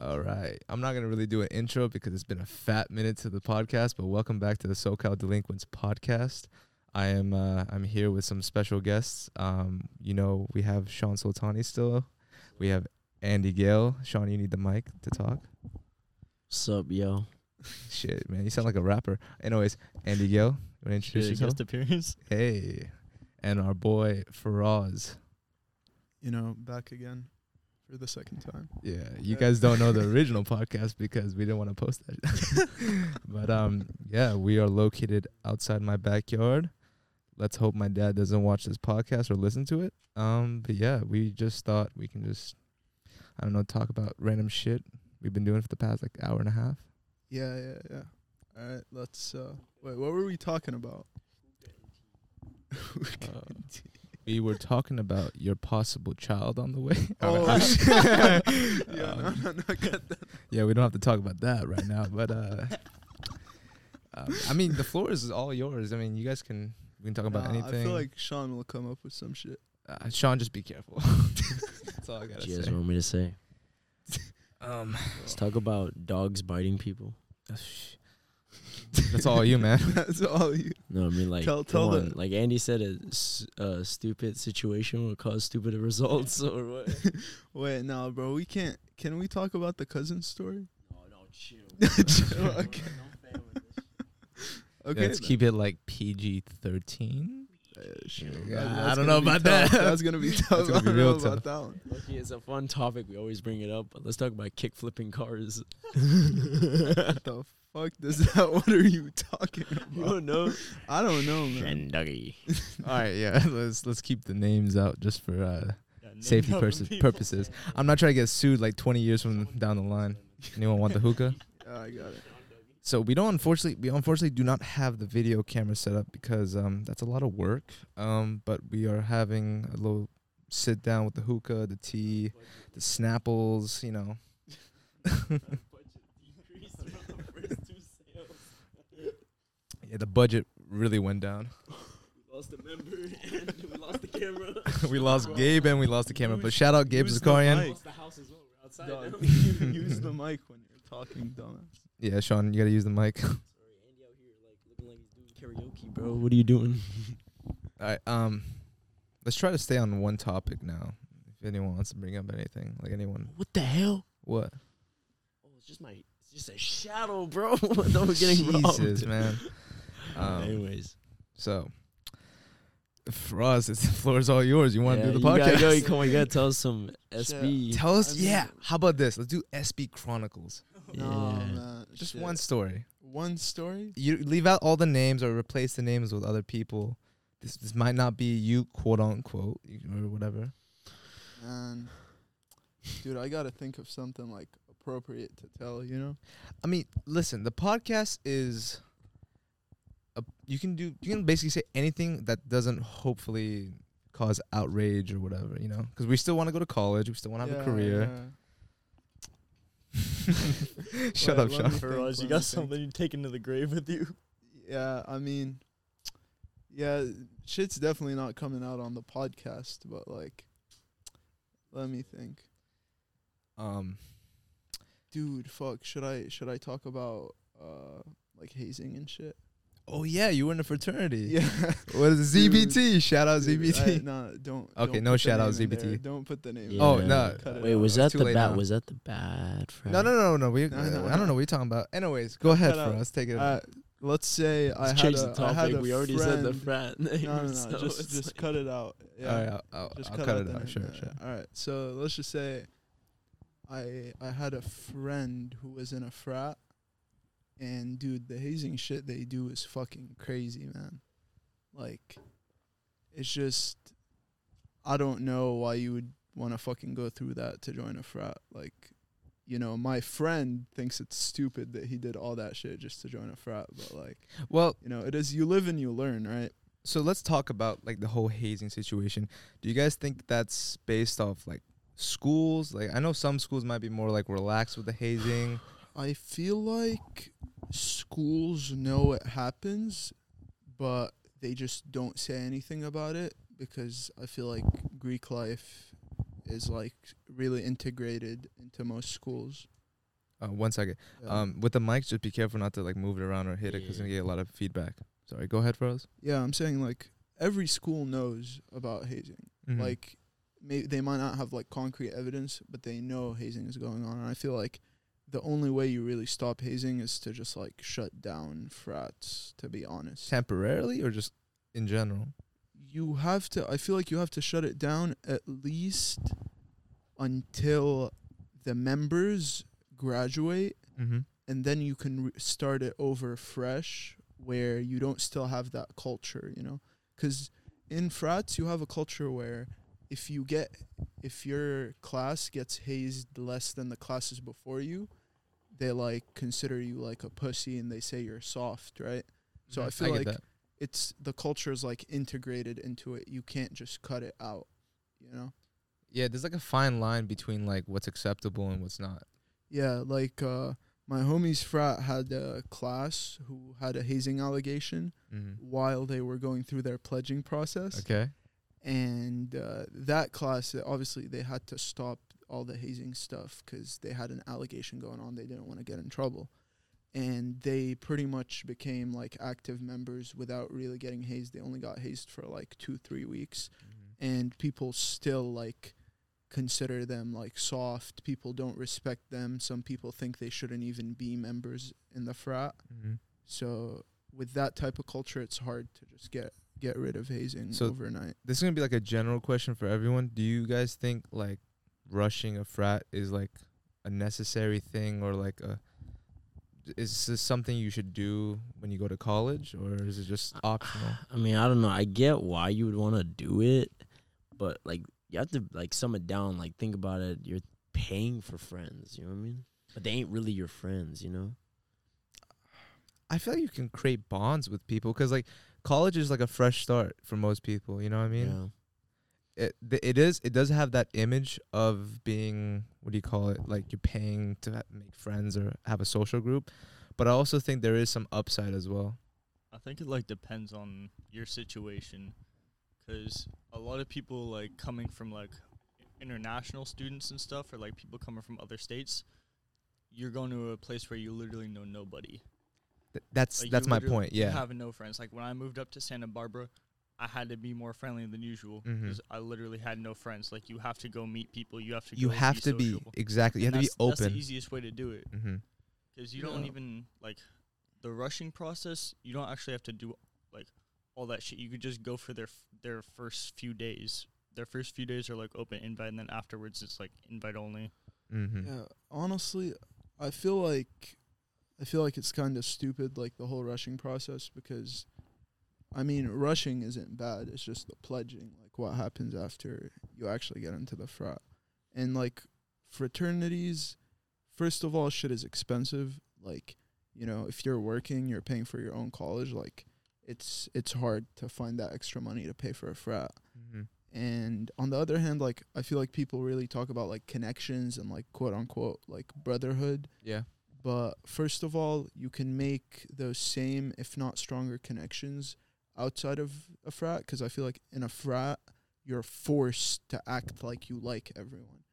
All right. I'm not going to really do an intro because it's been a fat minute to the podcast, but welcome back to the SoCal Delinquents podcast. I am uh, I'm here with some special guests. Um, you know, we have Sean Sultani still. We have Andy Gale. Sean, you need the mic to talk. What's up, yo? Shit, man, you sound like a rapper. Anyways, Andy Gale, you want to introduce Shit, yourself? guest appearance. Hey, and our boy Faraz. you know, back again for the second time. Yeah, you Yeah. guys don't know the original podcast because we didn't want to post that. but um, yeah, we are located outside my backyard. Let's hope my dad doesn't watch this podcast or listen to it. Um, but yeah, we just thought we can just, I don't know, talk about random shit we've been doing for the past like hour and a half. Yeah, yeah, yeah. All right, let's. uh Wait, what were we talking about? Uh, we were talking about your possible child on the way. Oh, Alright. shit. yeah, no, Um, no, no, cut yeah, we don't have to talk about that right now, but uh, um, I mean, the floor is all yours. I mean, you guys can we can talk about anything. I feel like Sean will come up with some shit. uh, Sean, just be careful. That's all I gotta you guys say. want me to say? Um, Let's talk about dogs biting people. That's all you, man. That's all you. No, I mean like, Tell- tell the- on. like Andy said, a, s- a stupid situation will cause stupid results, or what? Wait, no, bro. We can't. Can we talk about the cousin story? no, no, chill. Chill, okay. Okay. Let's then. keep it like PG thirteen. Uh, sure. Yeah, I don't know about tough. that. That's gonna be tough. Gonna I don't real know about tough. that one. Lucky it's a fun topic. We always bring it up, but let's talk about kick flipping cars. What the fuck does that? What are you talking you about? don't know? I don't know, man. Shenduggy. all right, yeah. Let's let's keep the names out just for uh, safety pers- purposes. I'm not trying to get sued like 20 years from down the line. Anyone want the hookah? Yeah, I got it. So we don't unfortunately we unfortunately do not have the video camera set up because um that's a lot of work. Um but we are having a little sit down with the hookah, the tea, the snapples, you know. Yeah, the budget really went down. We lost a member and we lost the camera. we lost Gabe and we lost the camera. But shout out Gabe use the Zakarian. lost the house as well. We're outside Dog, use the mic when you're talking, dumbass. Yeah, Sean, you gotta use the mic. Sorry, Andy out here like looking like he's doing karaoke, bro. What are you doing? All right, um, let's try to stay on one topic now. If anyone wants to bring up anything, like anyone, What the hell? what? Oh, it's just my, it's just a shadow, bro. no, we're getting robbed. Jesus, man. Um, Anyways, So, for us, it's the floor is all yours. You want to Yeah, do the you podcast? Gotta go, you come on, you gotta tell us some SB. Tell us, I mean- yeah. How about this? Let's do SB Chronicles. No, Yeah. man. Just shit. one story. One story. You leave out all the names or replace the names with other people. This this might not be you, quote unquote, or whatever. And dude, I gotta think of something like appropriate to tell. You know. I mean, listen, the podcast is. A, you can do. You can basically say anything that doesn't hopefully cause outrage or whatever. You know, because we still want to go to college. We still want to have a career. yeah. Shut Wait, up, let Sean. me think, us, you got something you taking to the grave with you. Yeah, I mean, yeah, shit's definitely not coming out on the podcast, but like, let me think, Um, dude. Fuck, should I should I talk about uh like hazing and shit? Oh yeah, you were in a fraternity. Yeah. What is it? ZBT? Shout out Dude, ZBT. I- nah, don't. Okay, don't no shout out name in there. ZBT. Don't put the name. Yeah. Oh, no. Cut it Wait, out. was that the bad? now. Was that the bad friend? no, no, no, no. We, No, no, I don't know what you're talking about. Anyways, go ahead cut for out. us. Take it. Uh, let's say I Let's had change a, the I had topic. a We already said the friend- friend name. No, no, no. so just just like- cut it out. Yeah. All right, I'll, I'll, Just I'll cut, cut it the out. Sure, yeah. sure. All right. So let's just say I I had a friend who was in a frat, and dude, the hazing shit they do is fucking crazy, man. Like, it's just I don't know why you would want to fucking go through that to join a frat. Like, you know, my friend thinks it's stupid that he did all that shit just to join a frat, but like, Well, you know, it is you live and you learn, right? so let's talk about like the whole hazing situation. Do you guys think that's based off like schools? Like I know some schools might be more like relaxed with the hazing. I feel like schools know it happens, but they just don't say anything about it because I feel like Greek life is like really integrated into most schools. Uh, one second. Yeah. Um, with the mics, just be careful not to like move it around or hit it 'cause it's Yeah. gonna get a lot of feedback. Sorry, go ahead, Faraz. yeah, I'm saying like every school knows about hazing. Mhm. Like, may, they might not have like concrete evidence, but they know hazing is going on. And I feel like the only way you really stop hazing is to just like shut down frats. To be honest, temporarily or just in general. you have to. I feel like you have to shut it down at least until the members graduate Mm-hmm. and then you can re- start it over fresh where you don't still have that culture you know because in frats you have a culture where if you get if your class gets hazed less than the classes before you they like consider you like a pussy and they say you're soft right so i feel like it's the culture is like integrated into it you can't just cut it out you know yeah, there's like a fine line between like what's acceptable and what's not. Yeah, like uh, my homie's frat had a class who had a hazing allegation Mm-hmm. while they were going through their pledging process, Okay. And uh, that class uh, obviously they had to stop all the hazing stuff because they had an allegation going on. They didn't want to get in trouble, and they pretty much became like active members without really getting hazed. They only got hazed for like two, three weeks, and people still like consider them like soft. People don't respect them. Some people think they shouldn't even be members in the frat. Mm-hmm. So with that type of culture, it's hard to just get get rid of hazing So- overnight. This is gonna be like a general question for everyone. Do you guys think like rushing a frat is like a necessary thing or like a is this something you should do when you go to college or is it just optional? I mean, I don't know. I get why you would want to do it, but like you have to like sum it down. Like think about it. You're paying for friends. You know what I mean? But they ain't really your friends. You know? I feel like you can create bonds with people because like college is like a fresh start for most people. You know what I mean? Yeah. It th- it is it does have that image of being what do you call it? Like you're paying to ha- make friends or have a social group, but I also think there is some upside as well. I think it like depends on your situation, because a lot of people like coming from like international students and stuff, or like people coming from other states, you're going to a place where you literally know nobody. Th- that's Like, that's my point. Yeah. have no friends. Like when I moved up to Santa Barbara, I had to be more friendly than usual because I literally had no friends. Like you have to go meet people. You have to. You go have be to be exactly. You have to be that's- That's open. the easiest way to do it mm-hmm. because you don't even like the rushing process. You don't actually have to do like all that shit. You could just go for their f- their first few days. Their first few days are like open invite, and then afterwards it's like invite only. Mm-hmm. Yeah, honestly, I feel like I feel like it's kind of stupid, like the whole rushing process, because I mean, rushing isn't bad. It's just the pledging, like what happens after you actually get into the frat, and like fraternities. First of all, shit is expensive. Like, you know, if you're working, you're paying for your own college. Like, it's it's hard to find that extra money to pay for a frat. Mm-hmm. And on the other hand, like I feel like people really talk about like connections and like quote unquote like brotherhood. Yeah. But first of all, you can make those same, if not stronger, connections outside of a frat. Because I feel like in a frat, you're forced to act like you like everyone,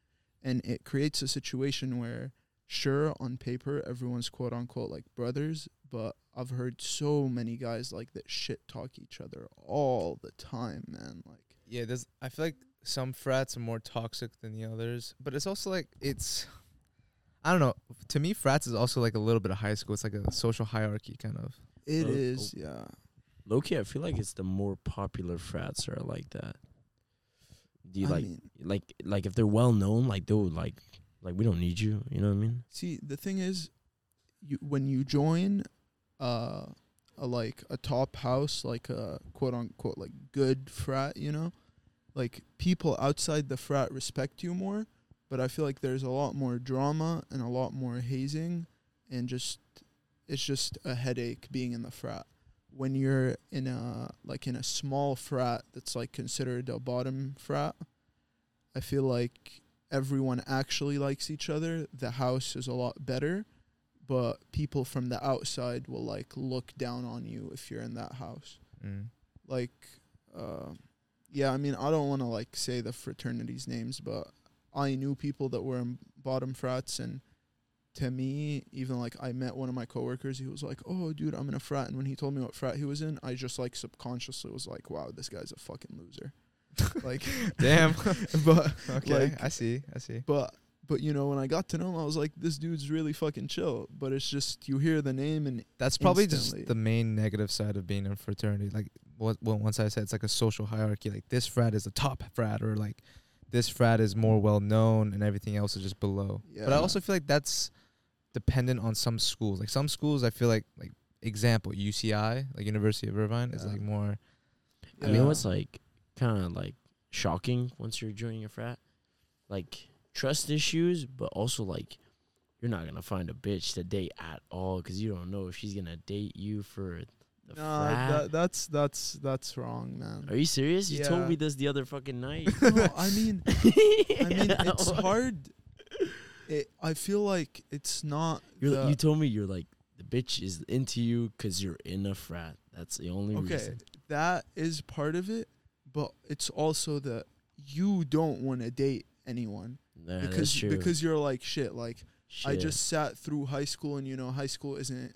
and it creates a situation where, sure, on paper everyone's quote unquote like brothers, but I've heard so many guys like that shit talk each other all the time, man. Like. Yeah, there's. I feel like some frats are more toxic than the others, but it's also like it's. I don't know. To me, frats is also like a little bit of high school. It's like a social hierarchy kind of. It Oh, is, yeah. Low key, I feel like it's the more popular frats are like that. Do you I like mean, like like if they're well known, like they'll like like we don't need you. You know what I mean? see, the thing is, you when you join, uh, a like a top house, like a quote unquote like good frat, you know, like people outside the frat respect you more. But I feel like there's a lot more drama and a lot more hazing, and just it's just a headache being in the frat. When you're in a like in a small frat that's like considered a bottom frat, I feel like everyone actually likes each other. The house is a lot better, but people from the outside will like look down on you if you're in that house. Mm. Like, uh, yeah, I mean, I don't want to like say the fraternities names, but I knew people that were in bottom frats, and to me, even like I met one of my coworkers, he was like, "Oh, dude, I'm in a frat," and when he told me what frat he was in, I just like subconsciously was like, "Wow, this guy's a fucking loser." like, Damn. but okay, Like- I see. I see. but but you know, when I got to know him, I was like, "This dude's really fucking chill." But it's just you hear the name and That's probably instantly. just the main negative side of being in fraternity. Like what, what once I said, it's like a social hierarchy. Like this frat is the top frat, or like this frat is more well known, and everything else is just below. But I also feel like that's dependent on some schools. Like some schools, I feel like like example UCI, like University of Irvine, is like more. I mean, Yeah. what's like kind of like shocking once you're joining a frat, like trust issues, but also like you're not gonna find a bitch to date at all because you don't know if she's gonna date you for the Nah, frat. that, that's that's that's wrong, man. Are you serious? You told me this the other fucking night. no, I mean, I mean, it's hard. It, I feel like it's not. You're, the- you told me you're like the bitch is into you because you're in a frat. That's the only okay, reason. that is part of it, but it's also that you don't want to date anyone Yeah, that's because because you're like shit. Like I just sat through high school, and you know, high school isn't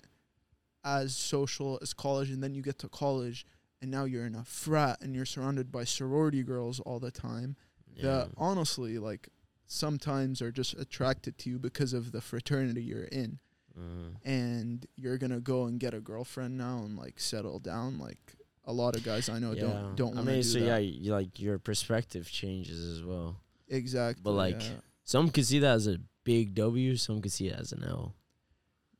as social as college, and then you get to college, and now you're in a frat, and you're surrounded by sorority girls all the time. yeah. that honestly like sometimes are just attracted to you because of the fraternity you're in Uh, and you're gonna go and get a girlfriend now and like settle down like a lot of guys i know yeah. don't don't I mean, do so that yeah, you, like your perspective changes as well. exactly But, like, yeah. Some could see that as a big W. Some could see it as an L.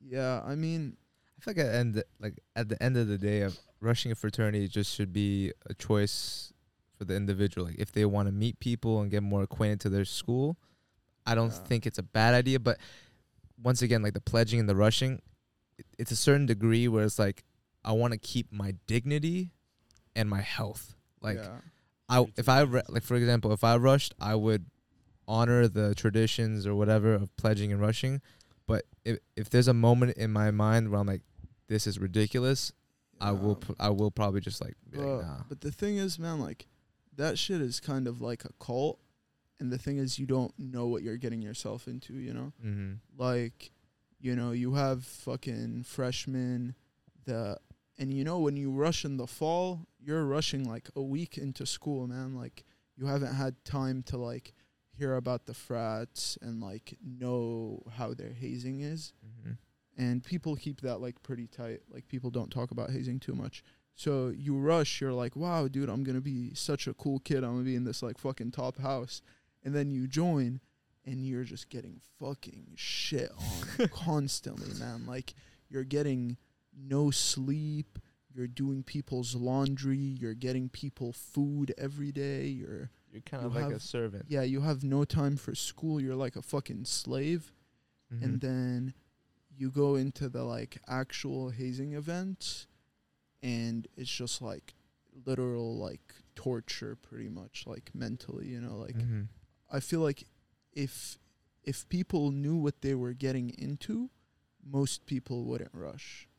yeah i mean I feel like at end like at the end of the day, of rushing a fraternity just should be a choice for the individual. Like if they want to meet people and get more acquainted to their school, I don't Yeah. think it's a bad idea. But once again, like the pledging and the rushing, it, it's a certain degree where it's like I want to keep my dignity and my health. Like yeah. I if I re- like for example, if I rushed, I would honor the traditions or whatever of pledging and rushing. But if if there's a moment in my mind where I'm like, this is ridiculous, I will Yeah. p- I will probably just like be but, like, nah. but the thing is man like that shit is kind of like a cult and the thing is you don't know what you're getting yourself into you know Mm-hmm. like you know you have fucking freshmen that and you know when you rush in the fall you're rushing like a week into school man like you haven't had time to like hear about the frats and like know how their hazing is. Mm-hmm. and people keep that like pretty tight. Like people don't talk about hazing too much. So you rush you're like wow dude i'm gonna be such a cool kid. I'm gonna be in this like fucking top house. And then you join and you're just getting fucking shit on constantly man. Like you're getting no sleep. You're doing people's laundry. You're getting people food every day. You're You're kind You of like a servant. yeah you have no time for school you're like a fucking slave Mm-hmm. and then you go into the like actual hazing events and it's just like literal like torture pretty much like mentally you know like mm-hmm. i feel like if if people knew what they were getting into most people wouldn't rush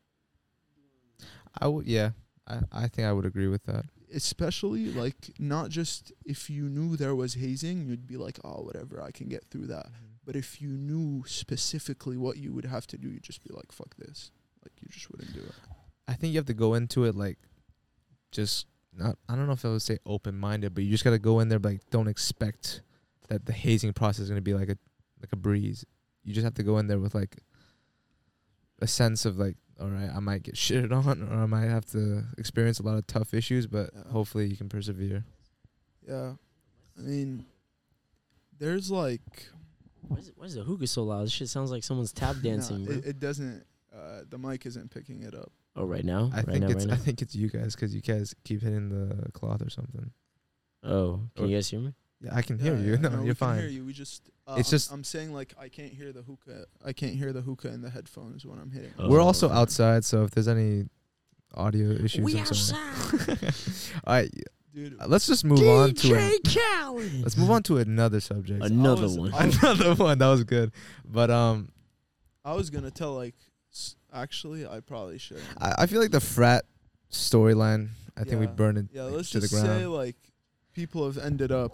I would yeah. I I think I would agree with that. Especially like not just if you knew there was hazing you'd be like oh whatever i can get through that mm-hmm. But if you knew specifically what you would have to do, you'd just be like, fuck this. Like, you just wouldn't do it. I think you have to go into it like just not I don't know if I would say open minded, but you just gotta go in there but like don't expect that the hazing process is gonna be like a like a breeze. You just have to go in there with like a sense of like, all right, I might get shitted on or I might have to experience a lot of tough issues, but Yeah. hopefully you can persevere. Yeah. I mean, there's like. Why is, it, why is the hookah so loud? This shit sounds like someone's tap dancing. bro. it, it doesn't. Uh, the mic isn't picking it up. oh, right now? I right think now, it's right I think it's you guys because you guys keep hitting the cloth or something. Oh, can Or- you guys hear me? Yeah, I can hear Yeah, you. yeah, No, you're can fine. Hear you. We just. Uh, It's I'm, just- I'm saying like I can't hear the hookah. I can't hear the hookah in the headphones when I'm hitting. Oh, We're also outside, so if there's any audio issues, We I'm outside. All right, Dude, uh, let's just move on to a, DJ Khaled. let's move on to another subject. Another was- one. Another one that was good, but um, I was gonna tell like. s- Actually, I probably should. I, I feel like the frat storyline. I think we burned it Yeah, let's to just the ground. say like people have ended up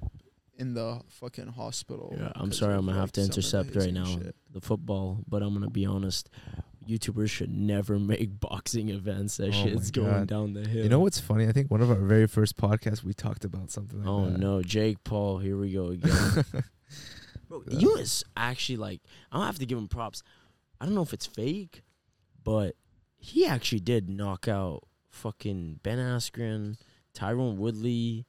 in the fucking hospital. Yeah, I'm sorry, I'm gonna have to some of the intercept right now. shit. the football, but I'm gonna be honest. YouTubers should never make boxing events. That Oh shit's going God. down the hill. You know what's funny? I think one of our very first podcasts we talked about something like Oh that. no, Jake Paul, here we go again. Bro, Yeah. you know it's actually like I don't have to give him props. I don't know if it's fake, but he actually did knock out fucking Ben Askren, Tyron Woodley.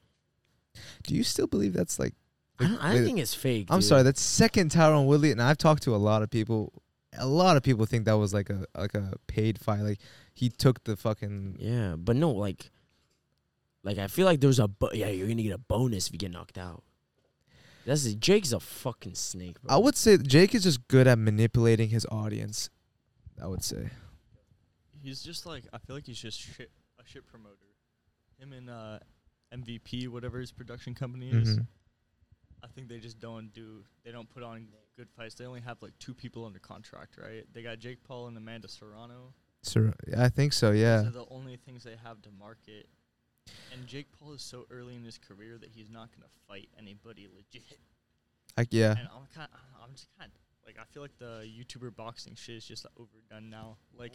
Do you still believe that's like? I don't, I like- think it's fake. I'm dude. sorry, that's second Tyron Woodley, and I've talked to a lot of people. A lot of people think that was like a like a paid fight. Like he took the fucking. Yeah, but no, like, like I feel like there's a bo- yeah. You're gonna get a bonus if you get knocked out. That's Jake's a fucking snake, bro. I would say Jake is just good at manipulating his audience. I would say. He's just like I feel like he's just shit a shit promoter. Him and uh, MVP, whatever his production company is. Mhm. I think they just don't do. They don't put on good fights. They only have like two people under contract, right? They got Jake Paul and Amanda Serrano. So I think so. Yeah. Those are the only things they have to market. And Jake Paul is so early in his career that he's not gonna fight anybody legit. Like yeah. And I'm kind, I'm just kind of like I feel like the YouTuber boxing shit is just overdone now. Like,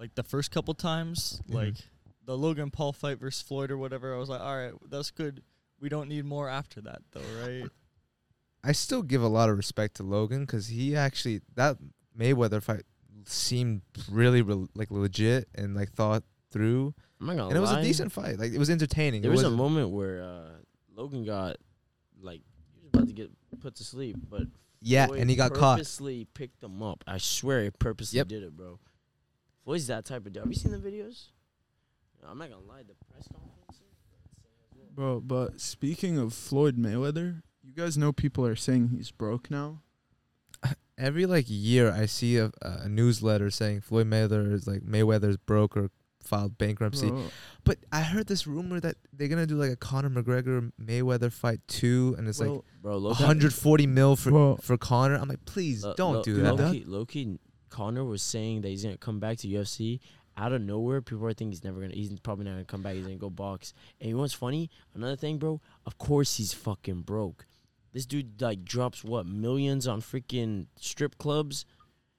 like the first couple times, Mhm. like the Logan Paul fight versus Floyd or whatever, I was like, all right, that's good. We don't need more after that, though, right? I still give a lot of respect to Logan because he actually that Mayweather fight seemed really re- like legit and like thought through, I'm not gonna and it was a decent fight. Like it was entertaining. There it was a wasn't- moment where uh, Logan got like he was about to get put to sleep, but yeah, Floyd and he got caught. Purposely picked him up. I swear, he purposely Yep. did it, bro. Floyd's that type of dude. Have you seen the videos? I'm not gonna lie. The press conference. Bro, but speaking of Floyd Mayweather, you guys know people are saying he's broke now. Every like year, I see a, a newsletter saying Floyd Mayweather is like Mayweather's broke or filed bankruptcy. Bro, But I heard this rumor that they're gonna do like a Conor McGregor Mayweather fight too, and it's like Bro, 140 mil for Well- for Conor. I'm like, please Lo- don't Lo- do Lo- that. Low-key, low-key, Conor was saying that he's gonna come back to UFC out of nowhere. People are thinking he's never gonna. He's probably not gonna come back. He's gonna go box. And you know what's funny? Another thing, bro. Of course he's fucking broke. This dude like drops what millions on freaking strip clubs.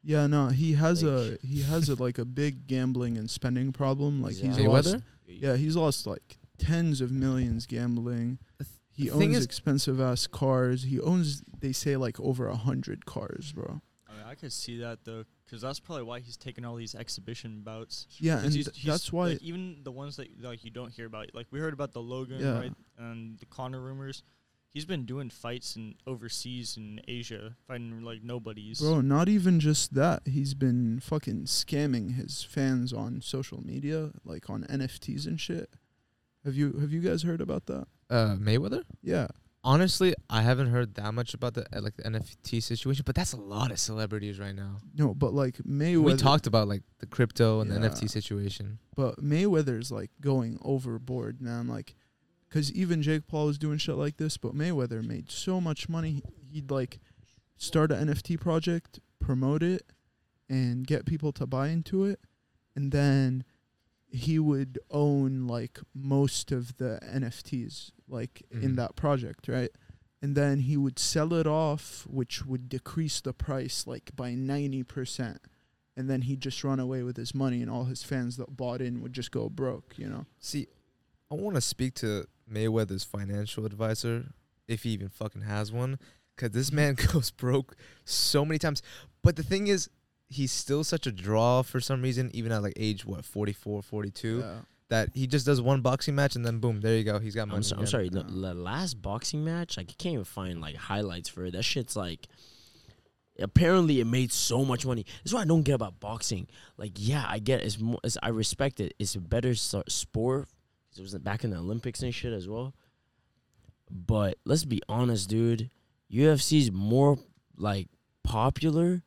yeah, no, he has Like- a he has a like a big gambling and spending problem. Like he's Exactly. lost, yeah, he's lost like tens of millions gambling. He the owns expensive ass cars. He owns they say like over a hundred cars, bro. I I could see that though, because that's probably why he's taking all these exhibition bouts. Yeah, and he's- th- he's, that's why like, even the ones that like you don't hear about, like we heard about the Logan, Yeah. right, and the Conor rumors. He's been doing fights in overseas in Asia, fighting like nobodies. Bro, not even just that. He's been fucking scamming his fans on social media, like on NFTs and shit. Have you have you guys heard about that? Uh, Mayweather? Yeah. Honestly, I haven't heard that much about the uh, like the NFT situation, but that's a lot of celebrities right now. No, but like Mayweather We talked about like the crypto and the NFT situation. but Mayweather's like going overboard, man. Like, cause even Jake Paul was doing shit like this, but Mayweather made so much money. He'd like start an NFT project, promote it, and get people to buy into it, and then he would own like most of the NFTs, like in Mhm. that project, right? And then he would sell it off, which would decrease the price like by ninety percent and then he'd just run away with his money and all his fans that bought in would just go broke, you know. See, I want to speak to Mayweather's financial advisor, if he even fucking has one, because this man goes broke so many times. But the thing is, he's still such a draw for some reason, even at like age what 44, 42, Yeah. That he just does one boxing match and then boom, there you go, he's got money. I'm, so, I'm sorry. The, the last boxing match, like you can't even find like highlights for it. That shit's like. Apparently, it made so much money. That's what I don't get about boxing. Like, yeah, I get it's more. It's, I respect it. It's a better sport. it was back in the Olympics and shit as well. But let's be honest, dude. UFC's more like popular.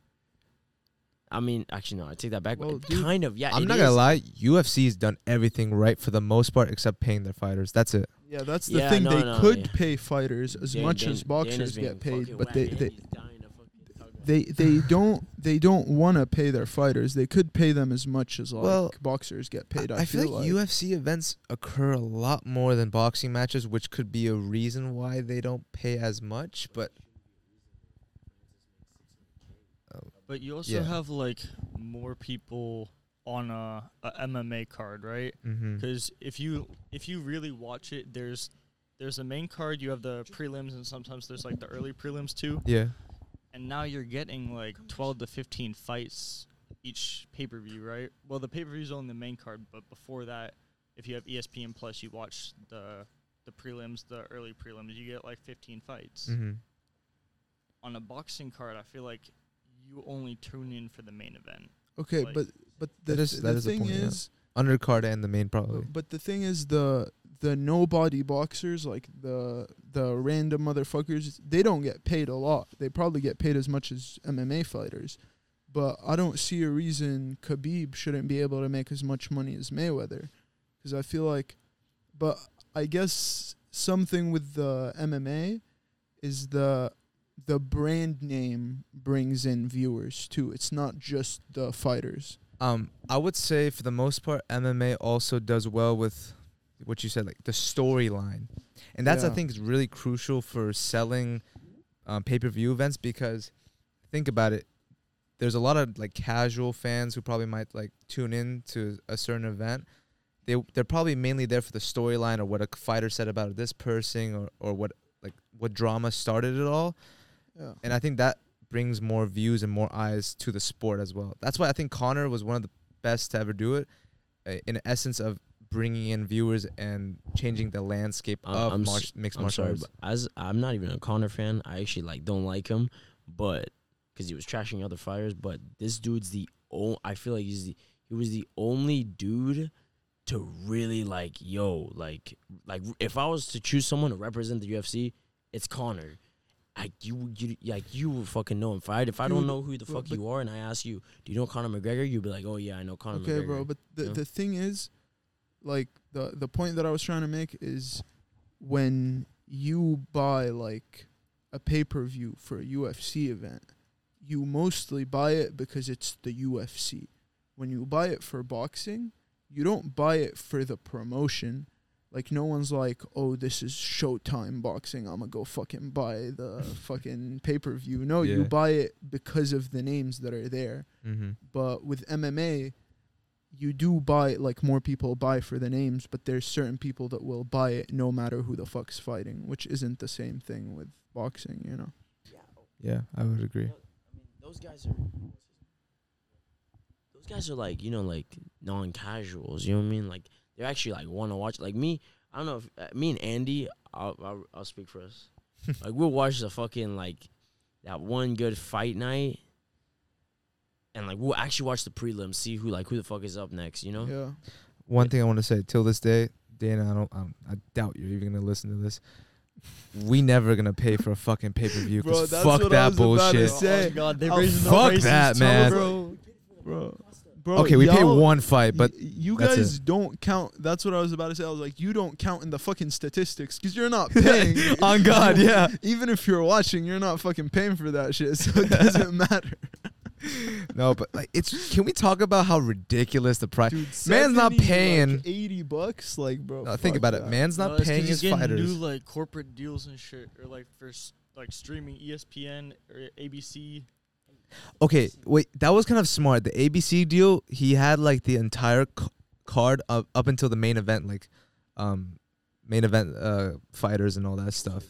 I mean, actually, no. I take that back. Well, dude, kind of, yeah. I'm it not gonna is. lie, UFC's done everything right for the most part, except paying their fighters. That's it. Yeah, that's the Yeah, thing. no, they no, could yeah. pay fighters as Dan- much Dan- as boxers get paid, but they they He's dying to fucking talk about they, they don't they don't want to pay their fighters. They could pay them as much as like Well, boxers get paid. I, I, feel like, UFC events occur a lot more than boxing matches, which could be a reason why they don't pay as much. But But you also Yeah. have like more people on a, a MMA card, right? Mm-hmm. Because if you if you really watch it, there's there's a main card, you have the prelims, and sometimes there's like the early prelims too. Yeah. And now you're getting like 12 to 15 fights each pay per view, right? Well, the pay per view is only the main card, but before that, if you have ESPN Plus, you watch the the prelims, the early prelims, you get like 15 fights. Mm-hmm. On a boxing card, I feel like you only tune in for the main event. Okay, Like- but but the, That is- that the is a thing point, yeah. is, Undercard and the main probably. but, but the thing is the the nobody boxers like the the random motherfuckers they don't get paid a lot. They probably get paid as much as MMA fighters. But I don't see a reason Khabib shouldn't be able to make as much money as Mayweather cuz I feel like but I guess something with the MMA is the the brand name brings in viewers too. It's not just the fighters. Um, I would say for the most part, MMA also does well with what you said, like the storyline, and that's I think is really crucial for selling um, pay per view events because think about it, there's a lot of like casual fans who probably might like tune in to a certain event. They they're probably mainly there for the storyline or what a fighter said about this person or or what like what drama started it all. Yeah. And I think that brings more views and more eyes to the sport as well. That's why I think Conor was one of the best to ever do it, uh, in essence of bringing in viewers and changing the landscape Uh, of I'm s- march- mixed I'm martial sorry, arts. but as I'm not even a Conor fan. I actually like don't like him, but because he was trashing other fighters. But this dude's the only. I feel like he's the he was the only dude to really like yo like like if I was to choose someone to represent the UFC, it's Conor. Like you, you like you would fucking know him. If I if I don't know who the bro, fuck you are, and I ask you, do you know Conor McGregor? You'd be like, oh yeah, I know Conor okay, McGregor. bro. But the the thing is, like the the point that I was trying to make is when you buy like a pay per view for a UFC event, you mostly buy it because it's the UFC. When you buy it for boxing, you don't buy it for the promotion. Like no one's like, oh, this is Showtime boxing. I'm gonna go fucking buy the fucking pay per view. No, you buy it because of the names that are there mm-hmm. but with MMA, you do buy like more people buy for the names, but there's certain people that will buy it no matter who the fuck's fighting, which isn't the same thing with boxing, you know. Yeah, I would agree. I mean, those guys are. Those guys are like you know like non-casuals. You know what I mean? Like they're actually like want to watch. Like me, I don't know. if uh, Me and Andy, I'll, I'll I'll speak for us. like we'll watch the fucking like that one good fight night, and like we'll actually watch the prelims, see who like who the fuck is up next. You know? Yeah. One thing I want to say till this day, Dana, I don't, um, I doubt you're even gonna listen to this. We never gonna pay for a fucking pay per view because fuck what I that was about to bullshit. say. Oh my god, they're Oh, raising fuck prices that, man. bro. Bro. Bro. okay, we pay one fight, but y- you that's guys it. don't count. That's what I was about to say. I was like, you don't count in the fucking statistics because you're not paying. on God, yeah. Even if you're watching, you're not fucking paying for that shit, so it doesn't matter. No, but like it's. Can we talk about how ridiculous the price? Dude, Man's not 70, like, paying- eighty bucks, like bro. No, think fuck about it. Man's No, not it's 'cause paying he's his getting fighters. New like corporate deals and shit, or like for like streaming ESPN or ABC. Okay, wait, that was kind of smart. The ABC deal, he had like the entire c- card up up until the main event, like um main event uh fighters and all that stuff.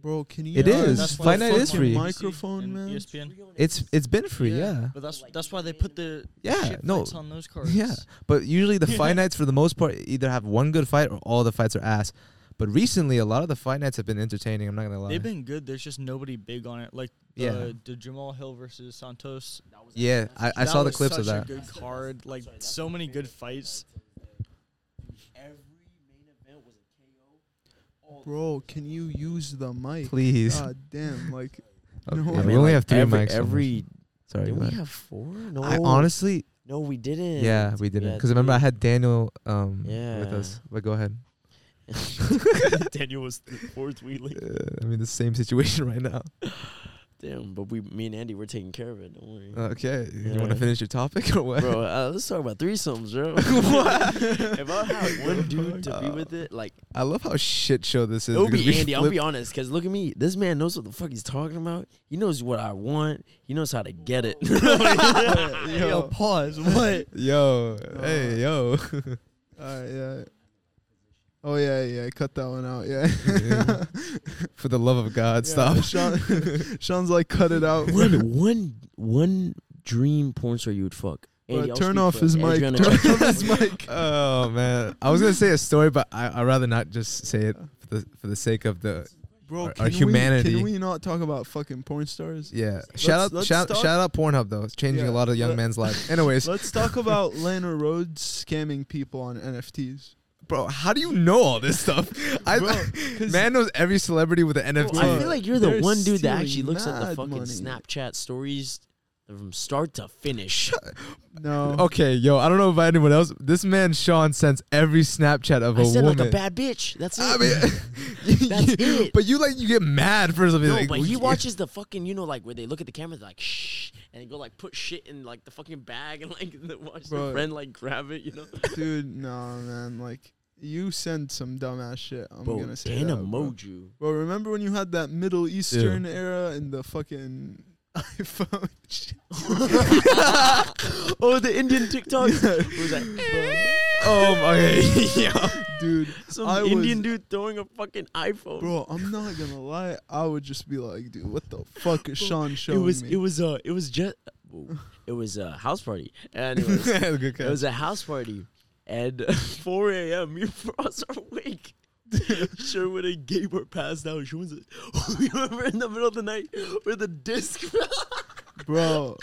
Bro, can you? It is. use is. That's why Fight Night is them free. Microphone, and man. ESPN. It's it's been free, yeah. But that's that's why they put the Yeah, shit no. fights on those cards. Yeah. But usually the fight nights for the most part either have one good fight or all the fights are ass. But recently a lot of the fight nights have been entertaining, I'm not gonna lie. They've been good. There's just nobody big on it. Like the, Yeah. the Jamahal Hill versus Santos. yeah, I, I That saw the was clips such of that. Such a good card. Like so many good fights. Bro, can you use the mic? Please. God damn, like Okay, no, yeah, I we mean, only like, have three every, mics. on Every. Sorry. did we have four? No, I honestly no, we didn't. Yeah, we didn't. had Because remember, I had Daniel um with us. But go ahead. Daniel was the fourth wheeling. Uh, I mean, the same situation right now. Damn, but we, me and Andy, we're taking care of it. Don't worry, Okay, you want to finish your topic or what? bro. Uh, let's talk about threesomes, bro. What? if I had one dude to be with it, like I love how shit show this is. it'll because be we Andy. I'll be honest, cause look at me. This man knows what the fuck he's talking about. He knows what I want. He knows how to get it. Yo, pause. What? Yo, hey, yo. Alright, yeah. Oh yeah, yeah. Cut that one out. Yeah. Yeah. For the love of God, Yeah, stop. Sean, Sean's like, cut it out. one, one, one dream porn star you would fuck. Bro, Andy, turn off his mic. Adriana Turn off his mic. Oh man, I was gonna say a story, but I I'd rather not just say it for the for the sake of the Bro, Our- can our we- humanity. can we not talk about fucking porn stars? yeah. shout out let's shout talk- shout out Pornhub though. It's changing Yeah, a lot of young let- men's lives. Anyways, Let's talk about Lana Rhoades scamming people on NFTs. Bro, how do you know all this stuff? I Bro, 'cause- man knows every celebrity with an Bro, NFT. I feel like you're the They're one dude that stealing actually looks at the mad fucking money. Snapchat stories from start to finish. No. Okay, yo, I don't know about anyone else. This man Sean sends every Snapchat of I a said woman. like a bad bitch. That's it. I mean, That's it. But you like you get mad for something. no, like, but we he can't- watches the fucking, you know, like where they look at the camera, they're like shh, and they go like put shit in like the fucking bag and like the- watch Bro. friend like grab it, you know. Dude, no, man. Like, you send some dumbass shit. I'm bro, gonna say Dana that, bro. Moju. Bro, remember when you had that Middle Eastern era in the fucking iPhone? shit? oh, the Indian TikTok. Yeah. It was like Oh my, yeah. Dude, some I Indian was- dude throwing a fucking iPhone. bro, I'm not gonna lie. I would just be like, dude, what the fuck is Sean it showing was me? it was uh it was just it was a house party and it It was a house party, and 4 a.m. And Frost are awake. Sherwood and Gabe were passed out. Sherwood's like, we were in the middle of the night with a disc. bro,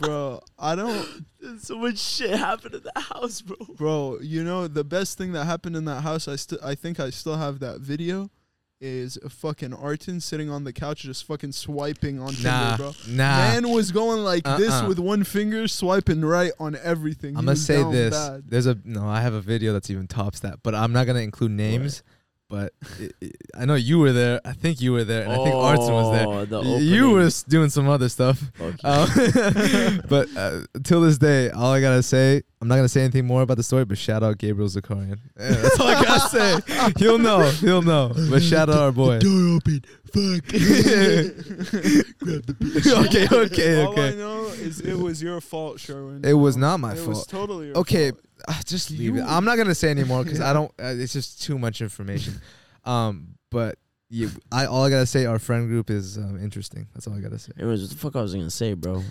bro, I don't, so much shit happened in the house, bro. bro. You know the best thing that happened in that house. I still, I think I still have that video. Is a fucking Arton sitting on the couch just fucking swiping on Nah, Tinder, bro. nah. Man was going like this Uh-uh. with one finger, swiping right on everything. I'm gonna say this. bad. There's a no. I have a video that's even tops that, but I'm not gonna include names. But i i I know you were there. I think you were there, and I think Arson was there. Oh, the Y- You opening. were doing some other stuff. Fuck you. Um, but uh, till this day, all I gotta say, I'm not gonna say anything more about the story. But shout out Gabriel Zakarian. Yeah, that's all I gotta say. He'll know. He'll know. But shout out our boy. Door open. Fuck. Grab the bitch. okay, okay, All I know is it was your fault, Sherwin. It was not my it was fault. totally your Okay, fault. Uh, just leave it. I'm not gonna say anymore because I don't. Uh, it's just too much information. Um, but you, I all I gotta say, our friend group is um, interesting. That's all I gotta say. Anyways, what the fuck I was gonna say, bro?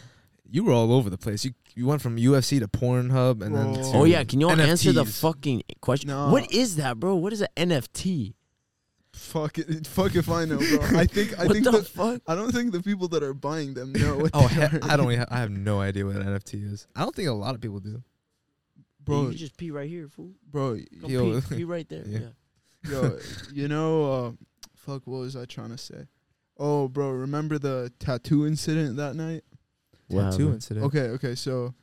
You were all over the place. You you went from UFC to Pornhub and then. Bro. To Oh yeah, can you all answer the fucking question? No. What is that, bro? What is an NFT? Fuck it, fuck if I know, bro. I think I what think the the, fuck? I don't think the people that are buying them know what. Oh, they he- are. I don't. Even, I have no idea what an NFT is. I don't think a lot of people do. Bro, bro, you just pee right here, fool. bro. Come Yo. pee, pee right there. Yeah. Yeah. Yo, you know, uh, fuck. What was I trying to say? Oh, bro, remember the tattoo incident that night? What Tattoo happened? incident. Okay, okay. So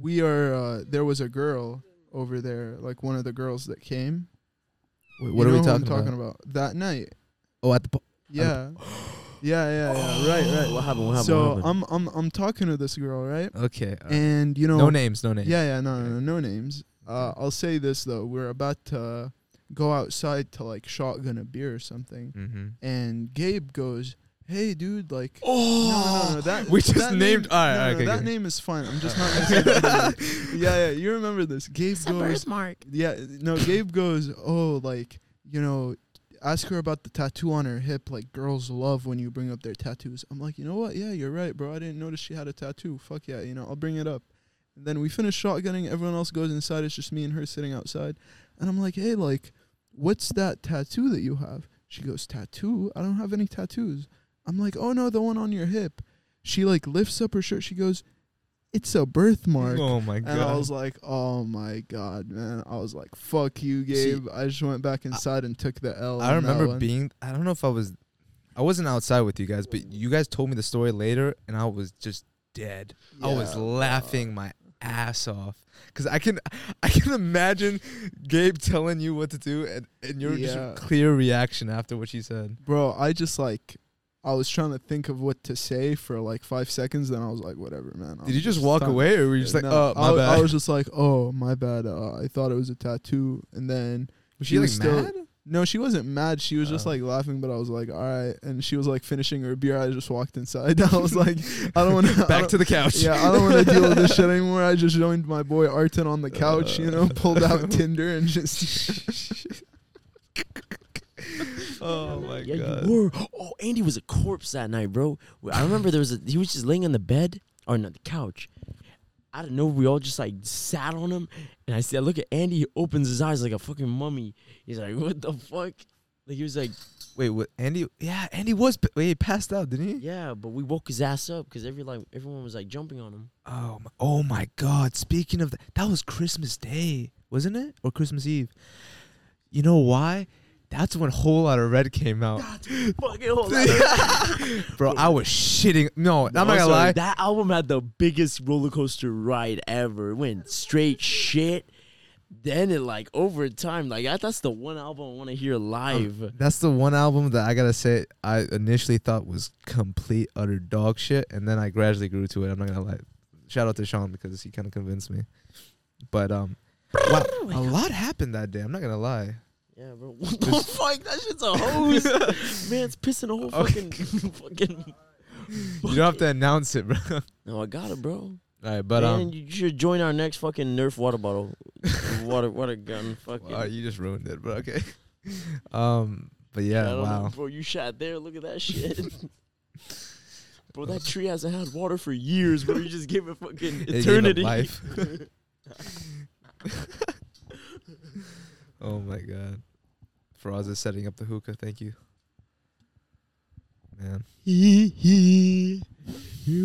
we are. Uh, there was a girl over there, like one of the girls that came. Wait, You what are know we who talking, I'm talking about? about? That night. Oh, at the. Po- Yeah. Yeah, yeah, yeah. Right, right. What happened? What happened? so what happened? I'm I'm I'm talking to this girl, right? okay. all right. And you know, no names. No names. Yeah, yeah, no, no, no, no names. Uh, I'll say this though: we're about to go outside to like shotgun a beer or something, Mm-hmm. and Gabe goes, "Hey, dude, like." Oh, No, no, no. That we just that named. Name, all right, no, all right, no, okay, that okay. name is fine. I'm just not. Gonna say the other name. yeah, yeah. You remember this? Gabe It's a goes. birthmark. Yeah, no. Gabe goes. Oh, like you know, ask her about the tattoo on her hip. Like girls love when you bring up their tattoos. I'm like, you know what? Yeah, you're right, bro. I didn't notice she had a tattoo. Fuck yeah, you know, I'll bring it up. And then we finish shotgunning. Everyone else goes inside. It's just me and her sitting outside. And I'm like, hey, like, what's that tattoo that you have? She goes, tattoo? I don't have any tattoos. I'm like, oh no, the one on your hip. She like lifts up her shirt. She goes, it's a birthmark. Oh my god. And I was like, oh my god, man. I was like, fuck you, See, Gabe. I just went back inside and took the L. I remember being. I don't know if I was. I wasn't outside with you guys, but you guys told me the story later, and I was just dead. I was Yeah, laughing my ass off because I can, I can imagine Gabe telling you what to do, and and your Yeah. just clear reaction after what she said. Bro, I just like I was trying to think of what to say for like five seconds. Then I was like, whatever, man. Did you just walk away, or were you just like, No, oh, my I, bad? I was just like, oh, my bad. Uh, I thought it was a tattoo, and then was she she like was still- mad? no, she wasn't mad. She was just Oh. like laughing, but I was like, all right. And she was like finishing her beer. I just walked inside. I was like, I don't want to Back to the couch. Yeah, I don't want to deal with this shit anymore. I just joined my boy Arton on the couch, you know, pulled out Tinder and just. Oh my yeah, god. you were. Oh, Andy was a corpse that night, bro. I remember there was a he was just laying on the bed or not the couch. Out of nowhere, we all just like sat on him, and I see I look at Andy. He opens his eyes like a fucking mummy. He's like, "What the fuck?" Like he was like, Wait, what? Andy? Yeah, Andy was. pa- Wait, he passed out, didn't he? "Yeah," but we woke his ass up because every like everyone was like jumping on him. Oh my, oh my God! Speaking of that, that was Christmas Day, wasn't it, or Christmas Eve? You know why? That's when Whole Lotta Red came out, Fucking hold on. bro. I was shitting. No, I'm not gonna lie. That album had the biggest roller coaster ride ever. It went straight shit. Then it like over time, like I, that's the one album I want to hear live. That's the one album that I gotta say I initially thought was complete utter dog shit, and then I gradually grew to it. I'm not gonna lie. Shout out to Sean because he kind of convinced me. But um, wow, a lot happened that day. I'm not gonna lie. Yeah, bro. What the fuck? That shit's a hose. Man, it's pissing a whole Okay. fucking fucking. You don't have to announce it, bro. All No, I got it, bro. right, but Man, um, you should join our next fucking Nerf water bottle, water water gun. Fucking. wow, you just ruined it, but okay. Um, but yeah, don't wow. know, bro. You shot there. Look at that shit. Bro, that tree hasn't had water for years, bro. You just gave it fucking It gave it eternity. life. Oh my god. Faraz is setting up the hookah. Thank you. Man. Here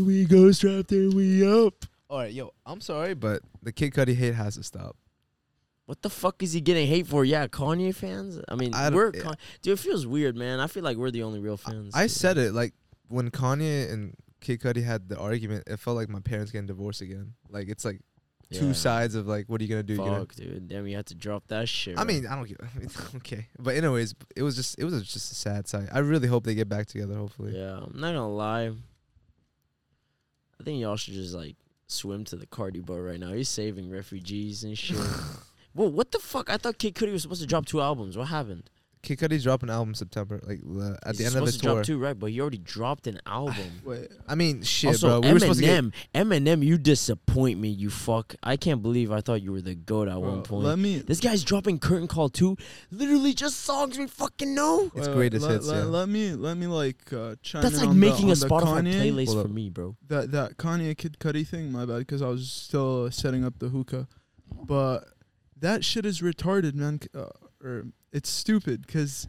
we go, strapped and we up. All right, yo, I'm sorry, but the Kid Cudi hate has to stop. What the fuck is he getting hate for? Yeah, Kanye fans. I mean, I we're. Con- dude. It feels weird, man. I feel like we're the only real fans. I said it like when Kanye and Kid Cudi had the argument. It felt like my parents getting divorced again. Like it's like two sides of like, what are you gonna do? You know? Fuck, dude. Then we had to drop that shit. I mean, I don't give. okay, but anyways, it was just it was just a sad sight. I really hope they get back together. Hopefully. yeah, I'm not gonna lie. I think y'all should just like swim to the Cardi boat right now. He's saving refugees and shit. Whoa, what the fuck? I thought Kid Cudi was supposed to drop two albums. What happened? Kid Cudi's dropping an album September, like uh, at He's the end of the to tour. drop two, right? But he already dropped an album. Wait, I mean, shit, also, bro. We were supposed to get. Eminem, Eminem, you disappoint me, you fuck. I can't believe I thought you were the goat at bro, one point. let me. This guy's dropping Curtain Call 2. Literally just songs we fucking know. It's wait, greatest let, hits, Let, yeah. let me let me like uh, chime That's in like on the- making on a the Spotify Kanye, playlist Hold for me, bro. That that Kanye Kid Cudi thing. My bad, because I was still setting up the hookah. But that shit is retarded, man. Uh, or it's stupid. Because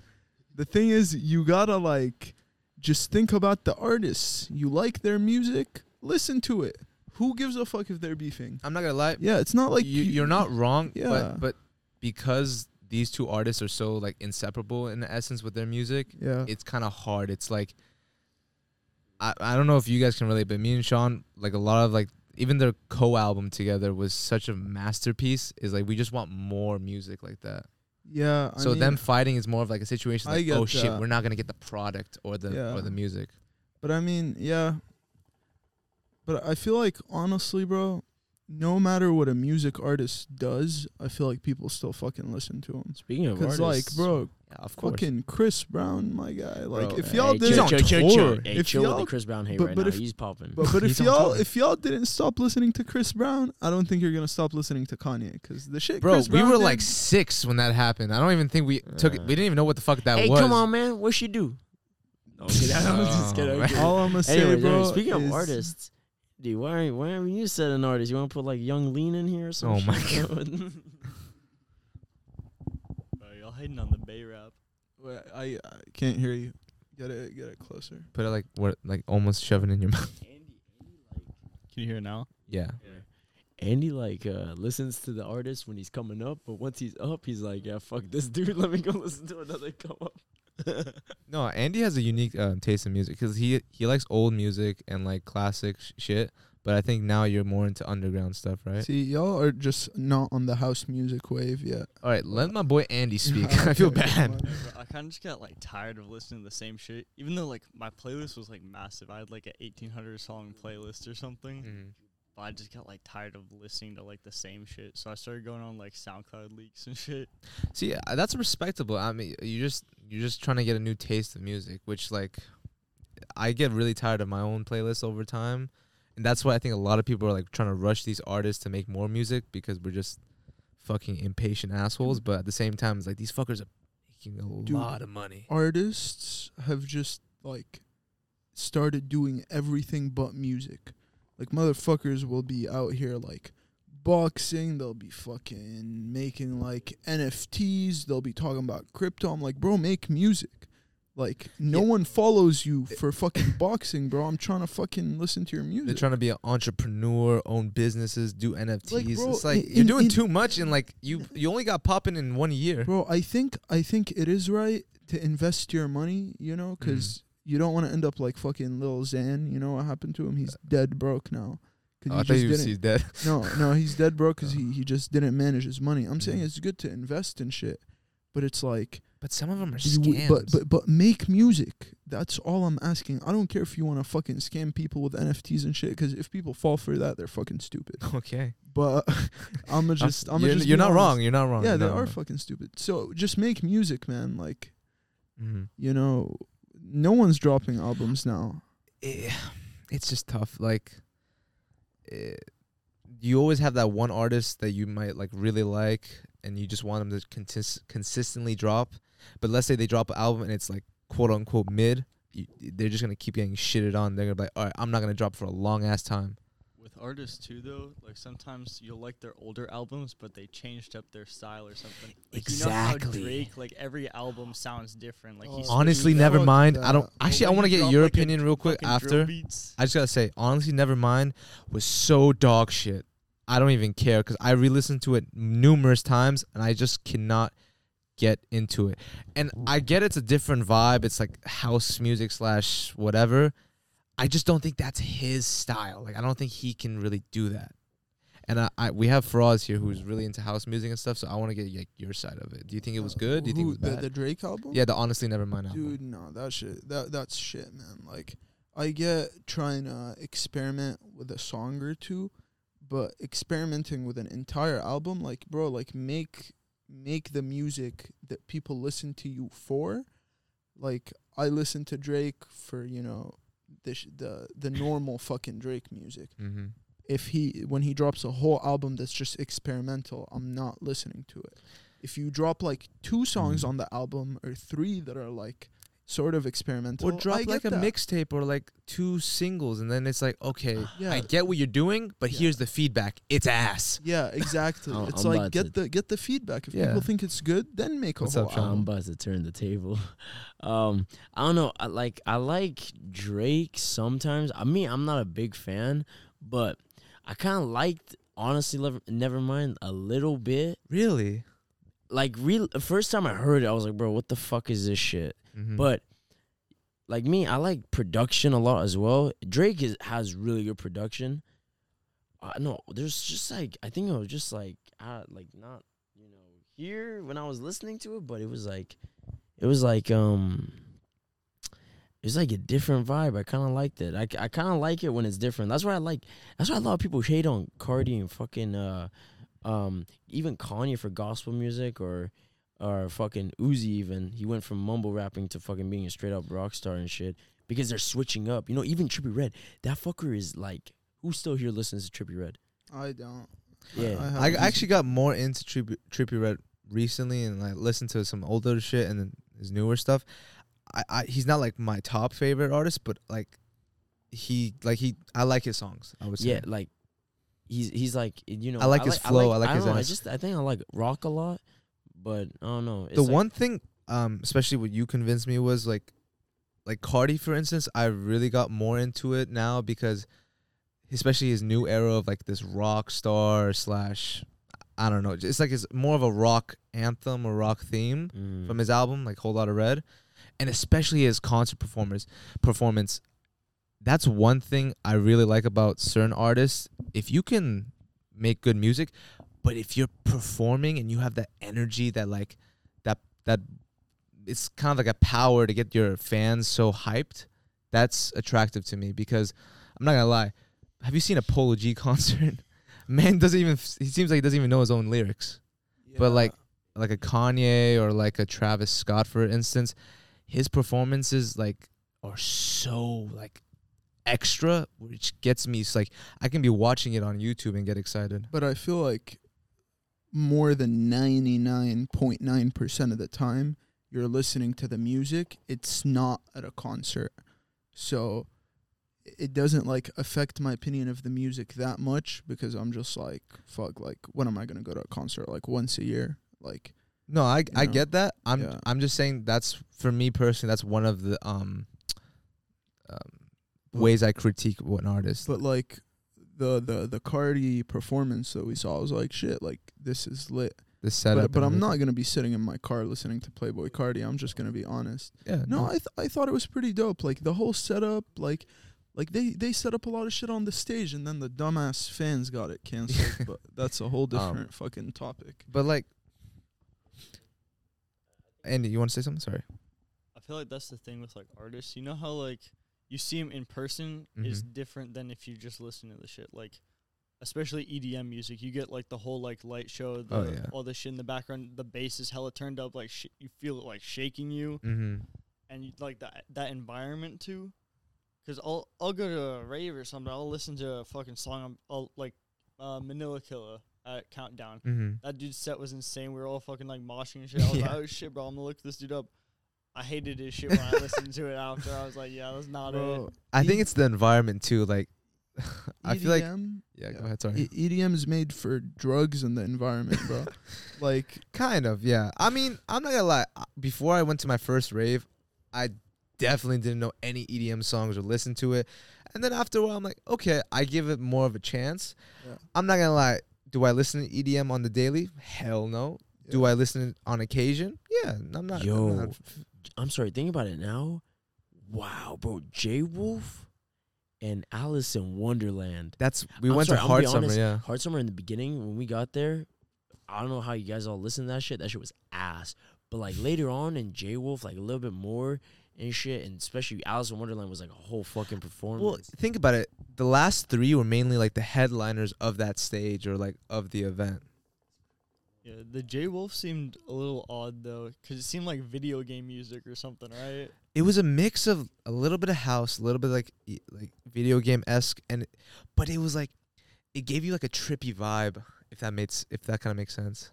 the thing is, you gotta like just think about the artists. You like their music, listen to it. Who gives a fuck if they're beefing? I'm not gonna lie. Yeah, it's not like you, you're not wrong. Yeah. But but because these two artists are so like inseparable in the essence with their music, Yeah, it's kind of hard. It's like I I don't know if you guys can relate, but me and Sean like a lot of like even their co-album together was such a masterpiece. Is like we just want more music like that. Yeah. I so mean, them fighting is more of like a situation like get oh shit, we're not gonna get the product or the Yeah. or the music. But I mean, yeah. But I feel like honestly, bro, no matter what a music artist does, I feel like people still fucking listen to him. Speaking of Cause artists, like, bro, Yeah, of course. fucking Chris Brown, my guy. Like, Bro, if y'all chill, didn't, on chill, chill, chill. tour. Hey, If chill with y'all- the Chris Brown hate but- right but now. if- He's popping. but but if y'all tour. if y'all didn't stop listening to Chris Brown, I don't think you're gonna stop listening to Kanye. Cause the shit, Bro, Chris we Brown were did- like six when that happened. I don't even think we took it. Uh. We didn't even know what the fuck that hey, was. come on, man. What she do? No, I'm just kidding. I'm Oh, man. kidding. all I'm gonna say, Anyways, bro. anyways, speaking of artists, dude, why are why are you said an artist? You want to put like Yung Lean in here or something? Oh my god. Bro, y'all hating on the Bay rap. Wait, I, I can't hear you. Get it, get it closer. Put it like what, like almost shoving in your mouth. Can you hear it now? Yeah. Andy like uh listens to the artist when he's coming up, but once he's up, he's like, yeah, fuck this dude. Let me go listen to another come up. No, Andy has a unique um, taste in music because he he likes old music and like classic sh- shit. But I think now you're more into underground stuff, right? See, y'all are just not on the house music wave yet. All right, let my boy Andy speak. I feel bad. on. Yeah, bro, I kind of just got like tired of listening to the same shit. Even though like my playlist was like massive, I had like a 1800 song playlist or something. Mhm. But I just got like tired of listening to like the same shit. So I started going on like SoundCloud leaks and shit. See, uh, that's respectable. I mean, you just you're just trying to get a new taste of music, which like I get really tired of my own playlist over time, and that's why I think a lot of people are like trying to rush these artists to make more music because we're just fucking impatient assholes. Mm. But at the same time, it's like these fuckers are making a Dude, lot of money. Artists have just like started doing everything but music. Like motherfuckers will be out here like boxing, they'll be fucking making like NFTs, they'll be talking about crypto. I'm like, bro, make music. Like no Yeah. one follows you for fucking boxing, bro. I'm trying to fucking listen to your music. They're trying to be an entrepreneur, own businesses, do NFTs. bro, it's like in- you're doing in- too much, and like you you only got popping in one year. Bro, I think I think it is right to invest your money, you know, Mm-hmm. 'cause you don't want to end up like fucking Lil Xan. You know what happened to him? He's dead broke now. 'Cause Oh, he I thought you was he's dead. No, no, he's dead broke 'cause he he just didn't manage his money. I'm saying Mhm. it's good to invest in shit, but it's like, But some of them are scams. but but but make music. That's all I'm asking. I don't care if you want to fucking scam people with NFTs and shit. Because if people fall for that, they're fucking stupid. okay, But I'm just I'm you're, just you're not honest. wrong. You're not wrong. Yeah, they are wrong. fucking stupid. So just make music, man. Like Mhm. you know, no one's dropping albums now. Eh, it's just tough. Like, eh, you always have that one artist that you might like really like, and you just want them to contis- consistently drop. But let's say they drop an album and it's like quote unquote mid, you, they're just gonna keep getting shitted on. They're gonna be like, all right, I'm not gonna drop for a long ass time. With artists too, though, like sometimes you'll like their older albums, but they changed up their style or something. Like, You know Exactly. how Drake, like every album sounds different. Like Oh, he's Honestly, never fuck mind. I don't actually. I want to get dropped, your like, opinion real quick after. I just gotta say, honestly, never mind was so dog shit. I don't even care because I re-listened to it numerous times and I just cannot get into it. And I get it's a different vibe. It's like house music slash whatever. I just don't think that's his style. Like I don't think he can really do that. And I, I we have Faraz here who's really into house music and stuff. So I want to get like your side of it. Do you think it was good? Do you think it was the, the Drake album? yeah, the honestly Nevermind album. Dude, no, that shit that that's shit, man. Like I get trying to experiment with a song or two, but experimenting with an entire album, like bro, like make make the music that people listen to you for. Like I listen to Drake for, you know, the sh- the the normal fucking Drake music. Mm-hmm. If he when he drops a whole album that's just experimental, I'm not listening to it. If you drop like two songs Mhm. on the album or three that are like sort of experimental, Or drop I like a mixtape or like two singles, and then it's like, okay, Yeah. I get what you're doing, but Yeah. here's the feedback. It's ass. Yeah, exactly. I'm- it's I'm like get the get the feedback. If Yeah. people think it's good, then make a What's whole up, Sean? I'm about to turn the table. Um, I don't know. I like I like Drake sometimes. I mean, I'm not a big fan, but I kind of liked honestly. Never, mind a little bit. Really? Like real first time I heard it, I was like, bro, what the fuck is this shit? Mm-hmm. But like me, I like production a lot as well. Drake is, has really good production. Uh, no, there's just like I think it was just like like not you know here when I was listening to it, but it was like it was like um it was like a different vibe. I kind of liked it. I, I kind of like it when it's different. That's why I like. That's why a lot of people hate on Carti and fucking uh um even Kanye for gospel music or or fucking Uzi even. He went from mumble rapping to fucking being a straight up rock star and shit because they're switching up. You know, even Trippie Redd. That fucker is like who still here listens to Trippie Redd? I don't. Yeah. I, I haven't. actually got more into Trippie, Trippie Redd recently, and like listened to some older shit and then his newer stuff. I, I he's not like my top favorite artist, but like he like he I like his songs. I would say. Yeah, like he's he's like you know. I like his flow, I like I his don't know, I just I think I like rock a lot, but I don't know. It's the like- one thing, um, especially what you convinced me was like, like Carti, for instance. I really got more into it now because, especially his new era of like this rock star slash, I don't know. It's like it's more of a rock anthem or rock theme Mm. from his album, like Whole Lotta Red, and especially his concert performers Performance, that's one thing I really like about certain artists. If you can make good music, but if you're performing and you have that energy that like that that it's kind of like a power to get your fans so hyped, that's attractive to me because I'm not gonna lie. Have you seen a Polo G concert? Man doesn't even he seems like he doesn't even know his own lyrics. But, like, like a Kanye or like a Travis Scott, for instance, his performances like are so like extra, which gets me. It's like I can be watching it on YouTube and get excited. But I feel like more than 99.9% of the time you're listening to the music, it's not at a concert. So it doesn't like affect my opinion of the music that much because I'm just like, fuck, like when am I going to go to a concert like once a year? Like No, I I know? get that. I'm Yeah. I'm just saying that's for me personally. That's one of the um, um ways I critique what an artist. but like the the the Carti performance that we saw I was like shit, like this is lit. the setup, But, but I'm not going to be sitting in my car listening to Playboi Carti. I'm just going to be honest. Yeah, No, I th- I thought it was pretty dope. Like the whole setup, like like they they set up a lot of shit on the stage, and then the dumbass fans got it canceled. but that's a whole Um, different fucking topic. But like, Andy, you want to say something? Sorry. I feel like that's the thing with like artists. You know how like you see them in person is Mhm. different than if you just listen to the shit. Like, especially EDM music, you get like the whole like light show, the, Oh, yeah. all the shit in the background. The bass is hella turned up, like sh- you feel it like shaking you, Mm-hmm. and you like that that environment too. Cause I'll I'll go to a rave or something. I'll listen to a fucking song. I'm, I'll like uh, Manila Killa at Countdown. Mm-hmm. That dude's set was insane. We were all fucking like moshing and shit. I was like, oh shit, bro, I'm gonna look this dude up. I hated his shit when I listened to it after. I was like, yeah, that's not it. I think it's the environment too. Like, I feel like EDM yeah. Go ahead. Sorry. E- EDM is made for drugs and the environment, bro. like Kind of, yeah. I mean, I'm not gonna lie. uh, Before I went to my first rave, I definitely didn't know any EDM songs or listen to it. And then after a while, I'm like, okay, I give it more of a chance. Yeah. I'm not gonna lie. Do I listen to EDM on the daily? Hell no. Do I listen on occasion? Yeah, I'm not. I'm Yo. not- I'm sorry, think about it now. Wow, bro, Jai Wolf and Alison Wonderland. that's we I'm went sorry, to Hard Summer. honest, Yeah, Hard Summer in the beginning when we got there, I don't know how you guys all listened to that shit. That shit was ass. But like later on in Jai Wolf, like a little bit more and shit, and especially Alison Wonderland was like a whole fucking performance. Well, think about it. The last three were mainly like the headliners of that stage or like of the event. Yeah, the Jai Wolf seemed a little odd though, because it seemed like video game music or something, right? It was a mix of a little bit of house, a little bit like like video game esque, and but it was like it gave you like a trippy vibe. If that makes if that kind of makes sense.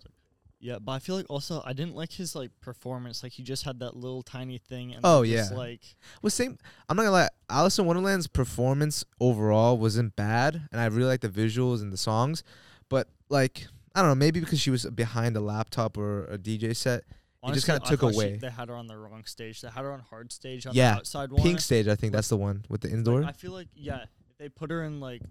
Yeah, but I feel like also I didn't like his like performance. Like he just had that little tiny thing, and Oh, yeah. like Well, same. I'm not gonna lie. Alison Wonderland's performance overall wasn't bad, and I really like the visuals and the songs. But like, I don't know, maybe because she was behind a laptop or a DJ set, It just kinda I took thought she- away. they had her on the wrong stage. They had her on hard stage on Yeah, the outside one. pink stage. I think that's the one with the Like, indoor. I feel like yeah, if they put her in like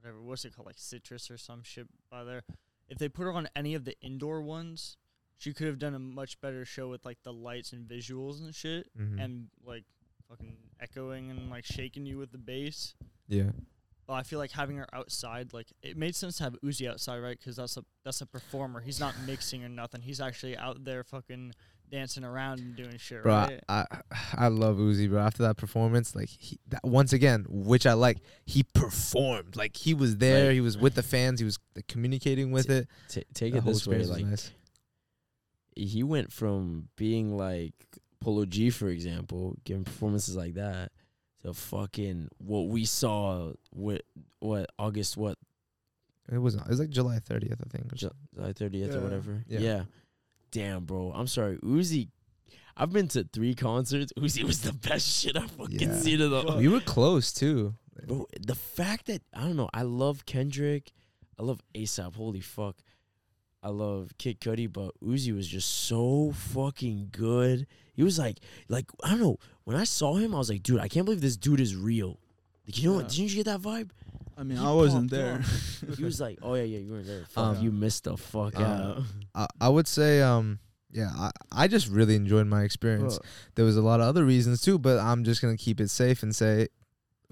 whatever what's it called like citrus or some shit by there, if they put her on any of the indoor ones, she could have done a much better show with like the lights and visuals and shit, Mhm. and like fucking echoing and like shaking you with the bass. yeah. But I feel like having her outside, like it made sense to have Uzi outside, right? Because that's a that's a performer. He's not mixing or nothing. He's actually out there fucking dancing around and doing shit, Bro, right? I, I I love Uzi, bro. After that performance, like he, that, once again, which I like, he performed. Like he was there, Like- he was with the fans, he was like, communicating with it. Ta take The it this way, like nice. he went from being like Polo G, for example, giving performances like that, to fucking what we saw with what August what It was it was like July 30th, I think. or Ju- July thirtieth Yeah. or whatever. Yeah. Yeah. Damn, bro. I'm sorry, Uzi. I've been to three concerts. Uzi was the best shit I fucking Yeah. seen in the. we were close too. Bro, the fact that I don't know, I love Kendrick, I love ASAP. Holy fuck, I love Kid Cudi, but Uzi was just so fucking good. He was like, like I don't know. When I saw him, I was like, dude, I can't believe this dude is real. Like, you know what? Didn't you get that vibe? I mean, He I wasn't there. He was like, oh yeah, yeah, you weren't there. Fuck, Um, you missed the fuck um, out. I, I would say, um, yeah, I, I just really enjoyed my experience. Bro, There was a lot of other reasons too, but I'm just gonna keep it safe and say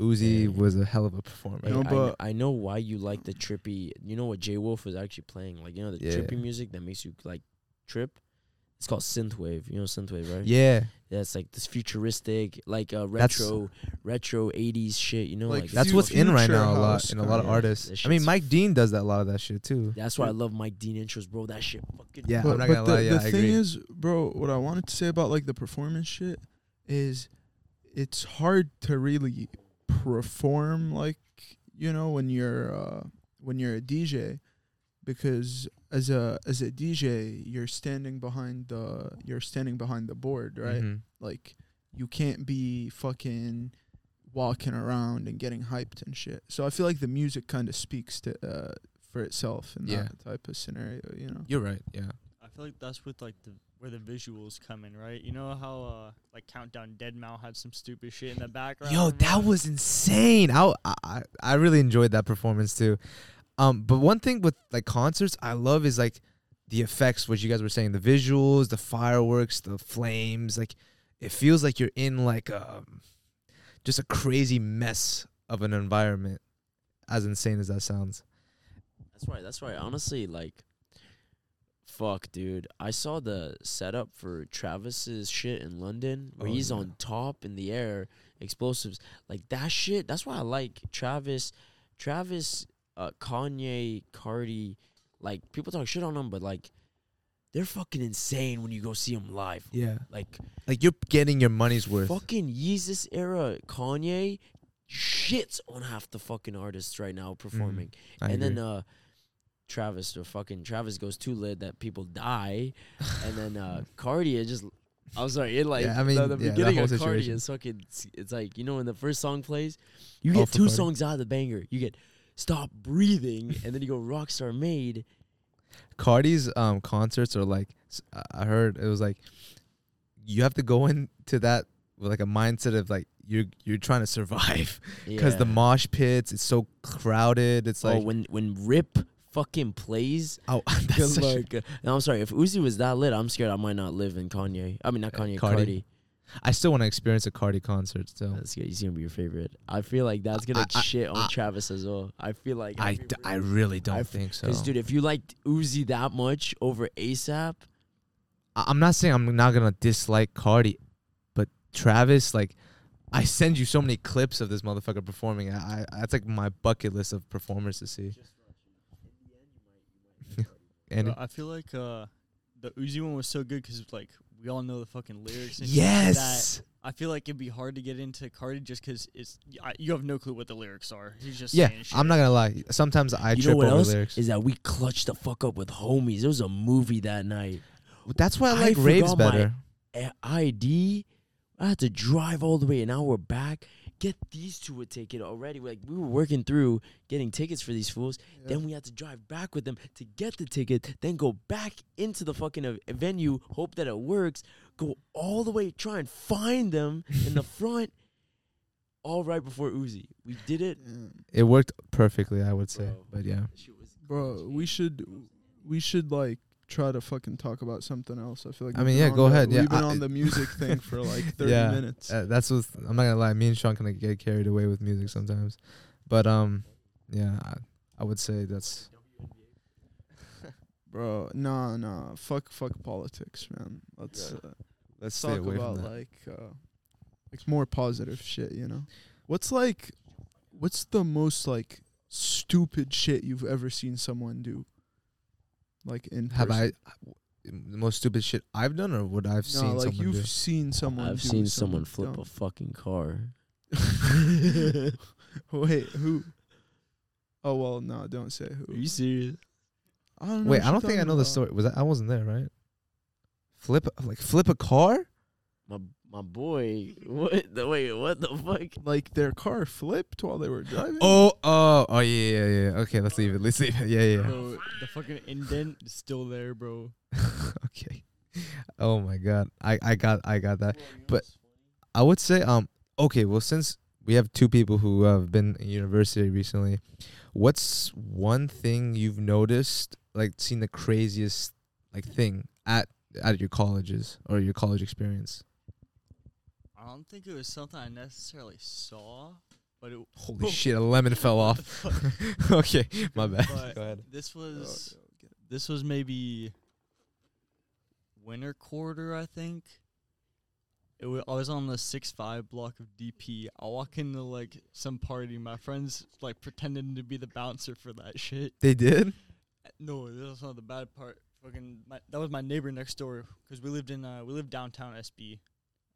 Uzi Yeah. was a hell of a performer. Hey, No, I, but- I know why you like the trippy. You know what Jai Wolf was actually playing, like you know the Yeah. trippy music that makes you like trip. It's called synthwave. You know synthwave, right? Yeah, Yeah, it's like this futuristic, like uh, That's- retro, retro '80s shit. You know, Like like, that's what's in right now a lot house in a lot of kinda. artists. I mean, Mike Dean does that a lot of that shit too. That's why I love Mike Dean intros, bro. That shit fucking. Yeah, but, I'm not but gonna the, lie. Yeah, the I thing agree. is, bro, what I wanted to say about like the performance shit is it's hard to really perform like you know when you're uh when you're a DJ because as a as a DJ you're standing behind the you're standing behind the board, right? Mhm. Like you can't be fucking walking around and getting hyped and shit. So I feel like the music kind of speaks to uh for itself in Yeah. that type of scenario, you know. You're right. Yeah. I feel like that's with like the where the visuals come in, right? You know how uh like Countdown Dead Mal had some stupid shit in the background. Yo, that bro? was insane. I, I I really enjoyed that performance too. Um, but one thing with like concerts, I love is like the effects, what you guys were saying, the visuals, the fireworks, the flames. Like it feels like you're in like um just a crazy mess of an environment. As insane as that sounds. That's right. That's right. Honestly, like, fuck, dude. I saw the setup for Travis's shit in London, where Oh, he's yeah. on top in the air, explosives, like that shit. That's why I like Travis, Travis, uh, Kanye, Carti. Like people talk shit on them, but like, they're fucking insane when you go see them live. Yeah. Like Like you're getting your money's worth. fucking Yeezus era Kanye shits on half the fucking artists right now performing. I and then uh Travis or fucking Travis goes too lit that people die. and then uh Carti is just I'm sorry, it like Yeah, I mean, the, the yeah, beginning of Carti is fucking it's, like you know when the first song plays, you Oh, get for two Carti. songs out of the banger. You get Stop Breathing and then you go Rockstar Made. Carti's um concerts are like I heard it was like you have to go into that with like a mindset of like you're you're trying to survive because the mosh pits it's so crowded it's oh like when when Rip fucking plays. Oh that's such a- like uh, no, I'm sorry if Uzi was that lit I'm scared I might not live in Kanye. I mean not Uh, Kanye Carti. Carti, I still want to experience a Carti concert still. That's good he's gonna be your favorite. I feel like that's gonna I- I- shit on I- Travis as well. I feel like I, d- I really don't I- think so. Because, dude, if you liked Uzi that much over ASAP, I- I'm not saying I'm not gonna dislike Carti but Travis like I send you so many clips of this motherfucker performing. I, I that's like my bucket list of performers to see and Bro, I feel like uh the Uzi one was so good because like we all know the fucking lyrics. And yes. I feel like it'd be hard to get into Carti just because it's I, you have no clue what the lyrics are. He's just Yeah, saying shit. I'm not gonna lie. Sometimes I you trip know what over else lyrics. is that we clutched the fuck up with homies. There was a movie that night. That's why I I like raves forgot my- better. A- ID, I had to drive all the way, and now we're back. Get these two a ticket already. Like we were working through getting tickets for these fools. Then we had to drive back with them to get the ticket. Then go back into the fucking uh, venue, hope that it works. Go all the way, try and find them in the front. All right before Uzi, we did it. It worked perfectly, I would say. Bro. But yeah, Shit Bro, we should we should like try to fucking talk about something else. I feel like I mean, yeah, go the- ahead. Yeah, we've been I- on the music thing for like thirty Yeah. minutes. uh, that's what I'm not gonna lie. Me and Sean can like, get carried away with music sometimes. But um, yeah, I, I would say that's Bro, nah, nah, fuck, fuck politics, man. Let's uh, let's stay talk away about from that. like uh, like more positive shit. You know, what's like, what's the most like stupid shit you've ever seen someone do? Like in Have person? I the most stupid shit I've done, or what I've No, seen like someone you've do? seen someone. I've do seen someone flip dumb. a fucking car. Wait, who? Oh well, no, don't say who. Are you serious? I don't know Wait, I don't think I talking know the story. Was that I wasn't there, right? Flip like flip a car? My my boy, what the wait? What the fuck? Like their car flipped while they were driving. Oh, oh, oh yeah, yeah, yeah. Okay, let's leave it. Let's leave it. Yeah, yeah. Bro, the fucking indent is still there, bro. okay. Oh my god. I I got I got that. But I would say um okay, well since we have two people who have been in university recently, what's one thing you've noticed like seen the craziest like thing at at your colleges or your college experience? I don't think it was something I necessarily saw, but it, Holy shit! A lemon fell off. okay, my bad. But Go ahead. This Oh, was this was maybe winter quarter, I think. It wa I was on the six five block of DP. I walk into like some party. My friends like pretending to be the bouncer for that shit. They did. No, this was not the bad part. Fucking, my, that was my neighbor next door because we lived in uh we lived downtown SB,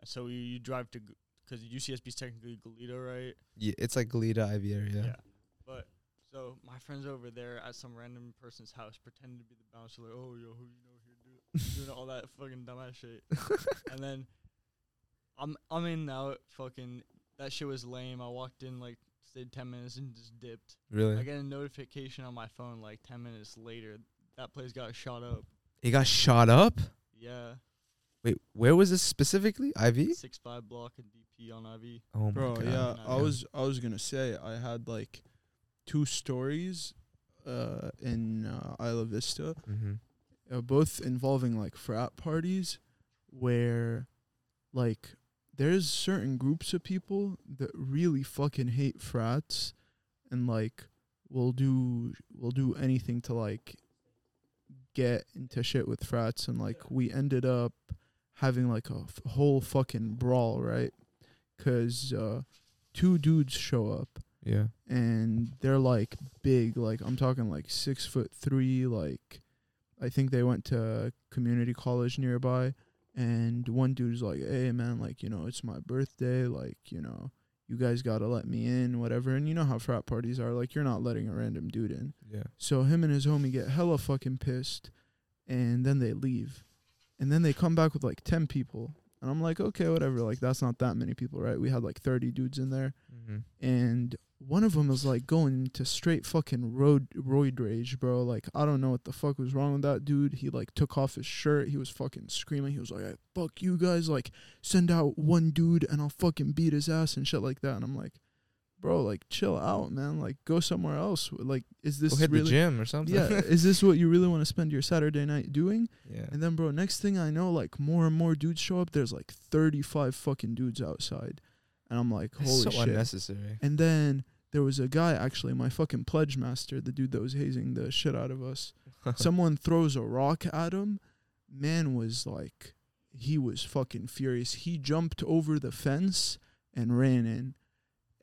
so you, you drive to because UCSB is technically Goleta, right? Yeah, it's like Goleta IV area. Yeah. But so my friend's over there at some random person's house pretending to be the bouncer, like, oh yo, who you know here do doing all that fucking dumbass shit. and then I'm I'm in out fucking that shit was lame. I walked in like stayed ten minutes and just dipped. Really? I get a notification on my phone like ten minutes later. That place got shot up. It got shot up. Yeah. Wait, where was this specifically? IV? Six five block and DP on IV. Oh my Bro, god. yeah, I was I was gonna say I had like two stories uh in uh, Isla Vista, Mm-hmm. uh, both involving like frat parties where like there's certain groups of people that really fucking hate frats and like will do will do anything to like get into shit with frats and like we ended up having like a f- whole fucking brawl right cuz uh two dudes show up Yeah. and they're like big like i'm talking like six foot three like i think they went to community college nearby and one dude's like hey man like you know it's my birthday like you know you guys gotta let me in whatever and you know how frat parties are like you're not letting a random dude in Yeah. so him and his homie get hella fucking pissed and then they leave and then they come back with like 10 people and i'm like okay whatever like that's not that many people right we had like 30 dudes in there Mm-hmm. and one of them was like going into straight fucking road roid rage, bro. Like I don't know what the fuck was wrong with that dude. He like took off his shirt. He was fucking screaming. He was like, hey, "Fuck you guys! Like send out one dude and I'll fucking beat his ass and shit like that." And I'm like, "Bro, like chill out, man. Like go somewhere else. Like is this Go hit really? the gym or something. Yeah, is this what you really want to spend your Saturday night doing?" yeah. And then, bro, next thing I know, like more and more dudes show up. There's like 35 fucking dudes outside, and I'm like, "Holy so shit!" unnecessary. And then there was a guy, actually, my fucking pledge master, the dude that was hazing the shit out of us. Someone throws a rock at him. Man was like, he was fucking furious. He jumped over the fence and ran in.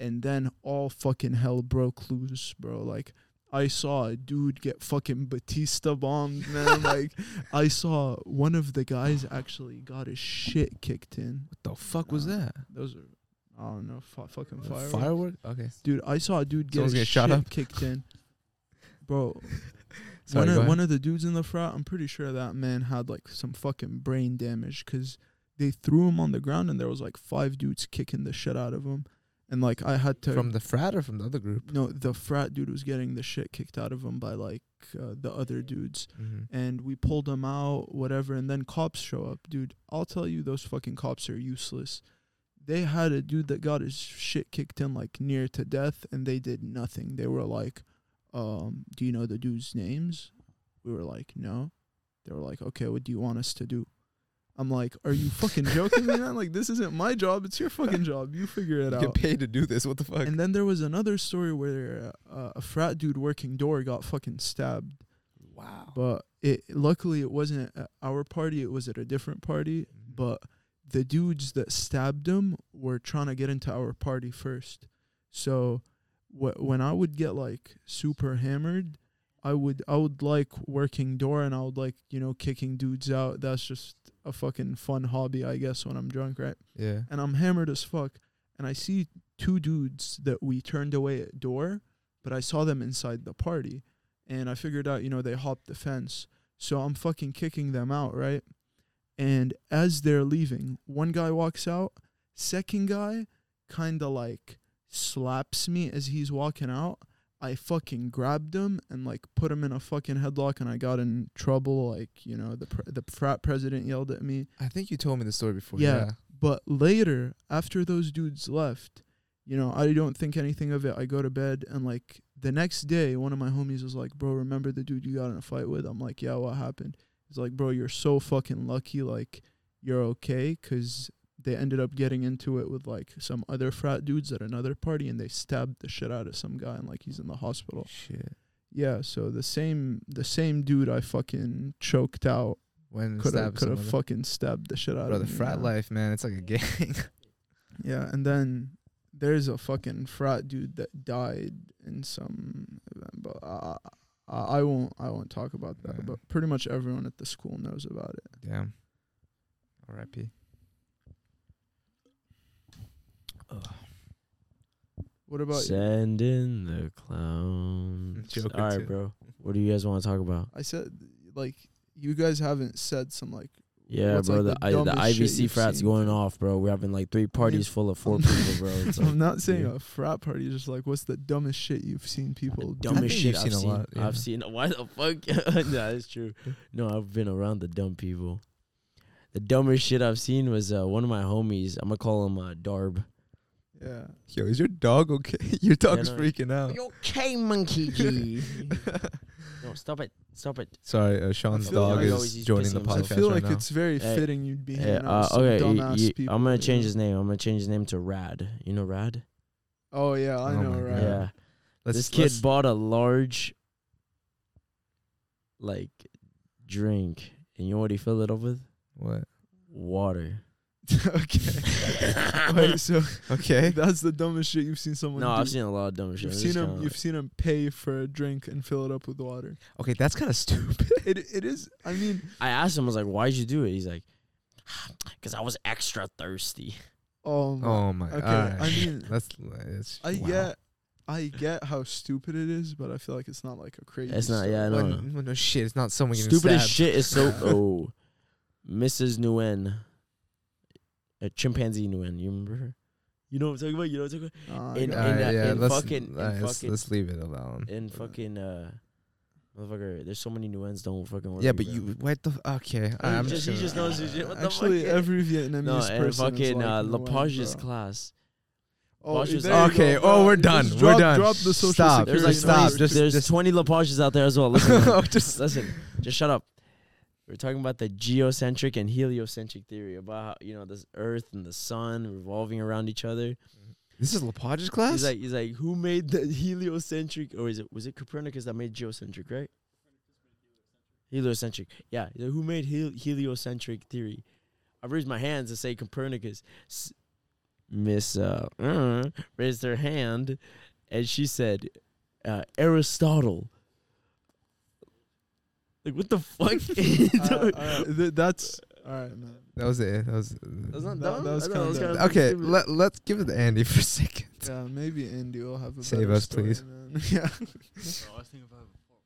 And then all fucking hell broke loose, bro. Like, I saw a dude get fucking Batista bombed, man. like, I saw one of the guys actually got his shit kicked in. what the fuck was that? Those are, I don't know, fu- fucking fireworks. Firework? Okay. Dude, I saw a dude get getting shot shit up? kicked in. Bro, Sorry, one of, one of the dudes in the frat, I'm pretty sure that man had like some fucking brain damage because they threw him on the ground and there was like five dudes kicking the shit out of him. And like I had to from the frat or from the other group? no, the frat dude was getting the shit kicked out of him by like uh, the other dudes. Mm-hmm. And we pulled him out, whatever. And then cops show up, dude. I'll tell you, those fucking cops are useless. They had a dude that got his shit kicked in like near to death, and they did nothing. They were like, um, "Do you know the dude's names?" We were like, "No." They were like, "Okay, what do you want us to do?" I'm like, "Are you fucking joking me, man? Like, this isn't my job. It's your fucking job. You figure it You out." get paid to do this. What the fuck? And then there was another story where uh, a frat dude working door got fucking stabbed. wow. But it luckily it wasn't at our party, it was at a different party. Mm-hmm. But the dudes that stabbed him were trying to get into our party first. So wh- when I would get like super hammered, I would I would like working door and I would like, you know, kicking dudes out. That's just a fucking fun hobby, I guess, when I'm drunk, right? yeah. and I'm hammered as fuck. And I see two dudes that we turned away at door, but I saw them inside the party. And I figured out, you know, they hopped the fence. So I'm fucking kicking them out, right? And as they're leaving, one guy walks out, second guy kind of like slaps me as he's walking out. I fucking grabbed him and like put him in a fucking headlock and I got in trouble like, you know, the pr- the frat president yelled at me. I think you told me the story before. Yeah. Yeah. But later, after those dudes left, you know, I don't think anything of it. I go to bed and like the next day, one of my homies was like, "Bro, remember the dude you got in a fight with?" I'm like, "Yeah, what happened?" He's like, "Bro, you're so fucking lucky. Like, you're okay, 'cause they ended up getting into it with like some other frat dudes at another party, and they stabbed the shit out of some guy, and like he's in the hospital. Shit. Yeah, so the same the same dude I fucking choked out When could have could have fucking stabbed the shit out Bro, of the me. frat life, man, it's like a gang. Yeah, and then there's a fucking frat dude that died in some event, but I, I, I won't I won't talk about that. Yeah. But pretty much everyone at the school knows about it. Damn. R.I.P. What about you? Send in the clowns. Joker All right, too. bro. What do you guys want to talk about? I said like you guys haven't said some like Yeah, What's, bro. like, the the I, the dumbest IVC frats seen? going off, bro. We're having like three parties full of 4 people, bro. It's like, I'm not saying yeah. a frat party, just like what's the dumbest shit you've seen people do? dumbest shit I've seen a lot, yeah. I've seen. Why the fuck? no, that's true. No, I've been around the dumb people. The dumbest shit I've seen was uh, one of my homies. I'm gonna call him uh, Darb. Yeah. Yo, is your dog okay? your dog's no. freaking out. You okay, Monkey G? no, stop it. Stop it. Sorry, uh, Sean's dog like- is joining the pissing I podcast himself. feel right like now. it's very Hey, fitting you'd be Yeah, hanging uh, okay, y- y- people, I'm gonna you change his name. I'm gonna change his name to Rad. You know Rad? Oh yeah, I Oh know, my right? God. Yeah. Let's, this kid let's- bought a large, like, drink, and you know what he filled it up with? what? Water. okay. Wait, so Okay. that's the dumbest shit you've seen someone No, do. I've seen a lot of dumb shit. You've seen just him. kinda You've like- seen him pay for a drink and fill it up with water. Okay, that's kind of stupid. It it is. I mean, I asked him, I was like, "Why'd you do it?" He's like, "Cause I was extra thirsty." oh, my- Oh my. Okay, alright. I mean, that's it's. I wow. get, I get how stupid it is, but I feel like it's not like a crazy. It's not- yeah, I story. know. Well, no, no shit. It's not someone getting Stupidest stabbed. shit is so. Oh, Mrs. Nguyen, a chimpanzee Nguyen. You remember her? You know what I'm talking about? You know what I'm talking about? I in- in, uh, yeah, in let's, fucking- in let's, fucking- let's leave it alone. about? In fucking uh, motherfucker. There's so many Nguyen's don't fucking work. yeah, but bro. you what the okay? He I'm just- he just knows his shit. What the Actually, fuck? every Vietnamese no, person and is fucking like uh, Nguyen, Lapage's bro. class. Oh, Lapage's- there you Okay, go, oh, we're done, just we're drop- done. Drop the social Stop, There's like stop, twenty, numbers. just- there's just- 20 Lapages out there as well. Listen, Oh, just listen, just shut up. We're talking about the geocentric and heliocentric theory about how you know this Earth and the Sun revolving around each other. This is Lapage's class. He's like, he's like, who made the heliocentric, or is it was it Copernicus that made geocentric, right? Heliocentric, yeah. like, Who made hel- heliocentric theory? I raised my hands to say Copernicus. S- Miss uh, uh, raised her hand, and she said uh, Aristotle. Like what the fuck? Uh, uh, th- that's all right, man. that was it. That was. That's not that- dumb. that was I thought it kinda kinda okay, let let's give it to Andy for a second. Yeah, maybe Andy will have a Save better us, story, please. man. yeah. Bro, I was thinking about it before.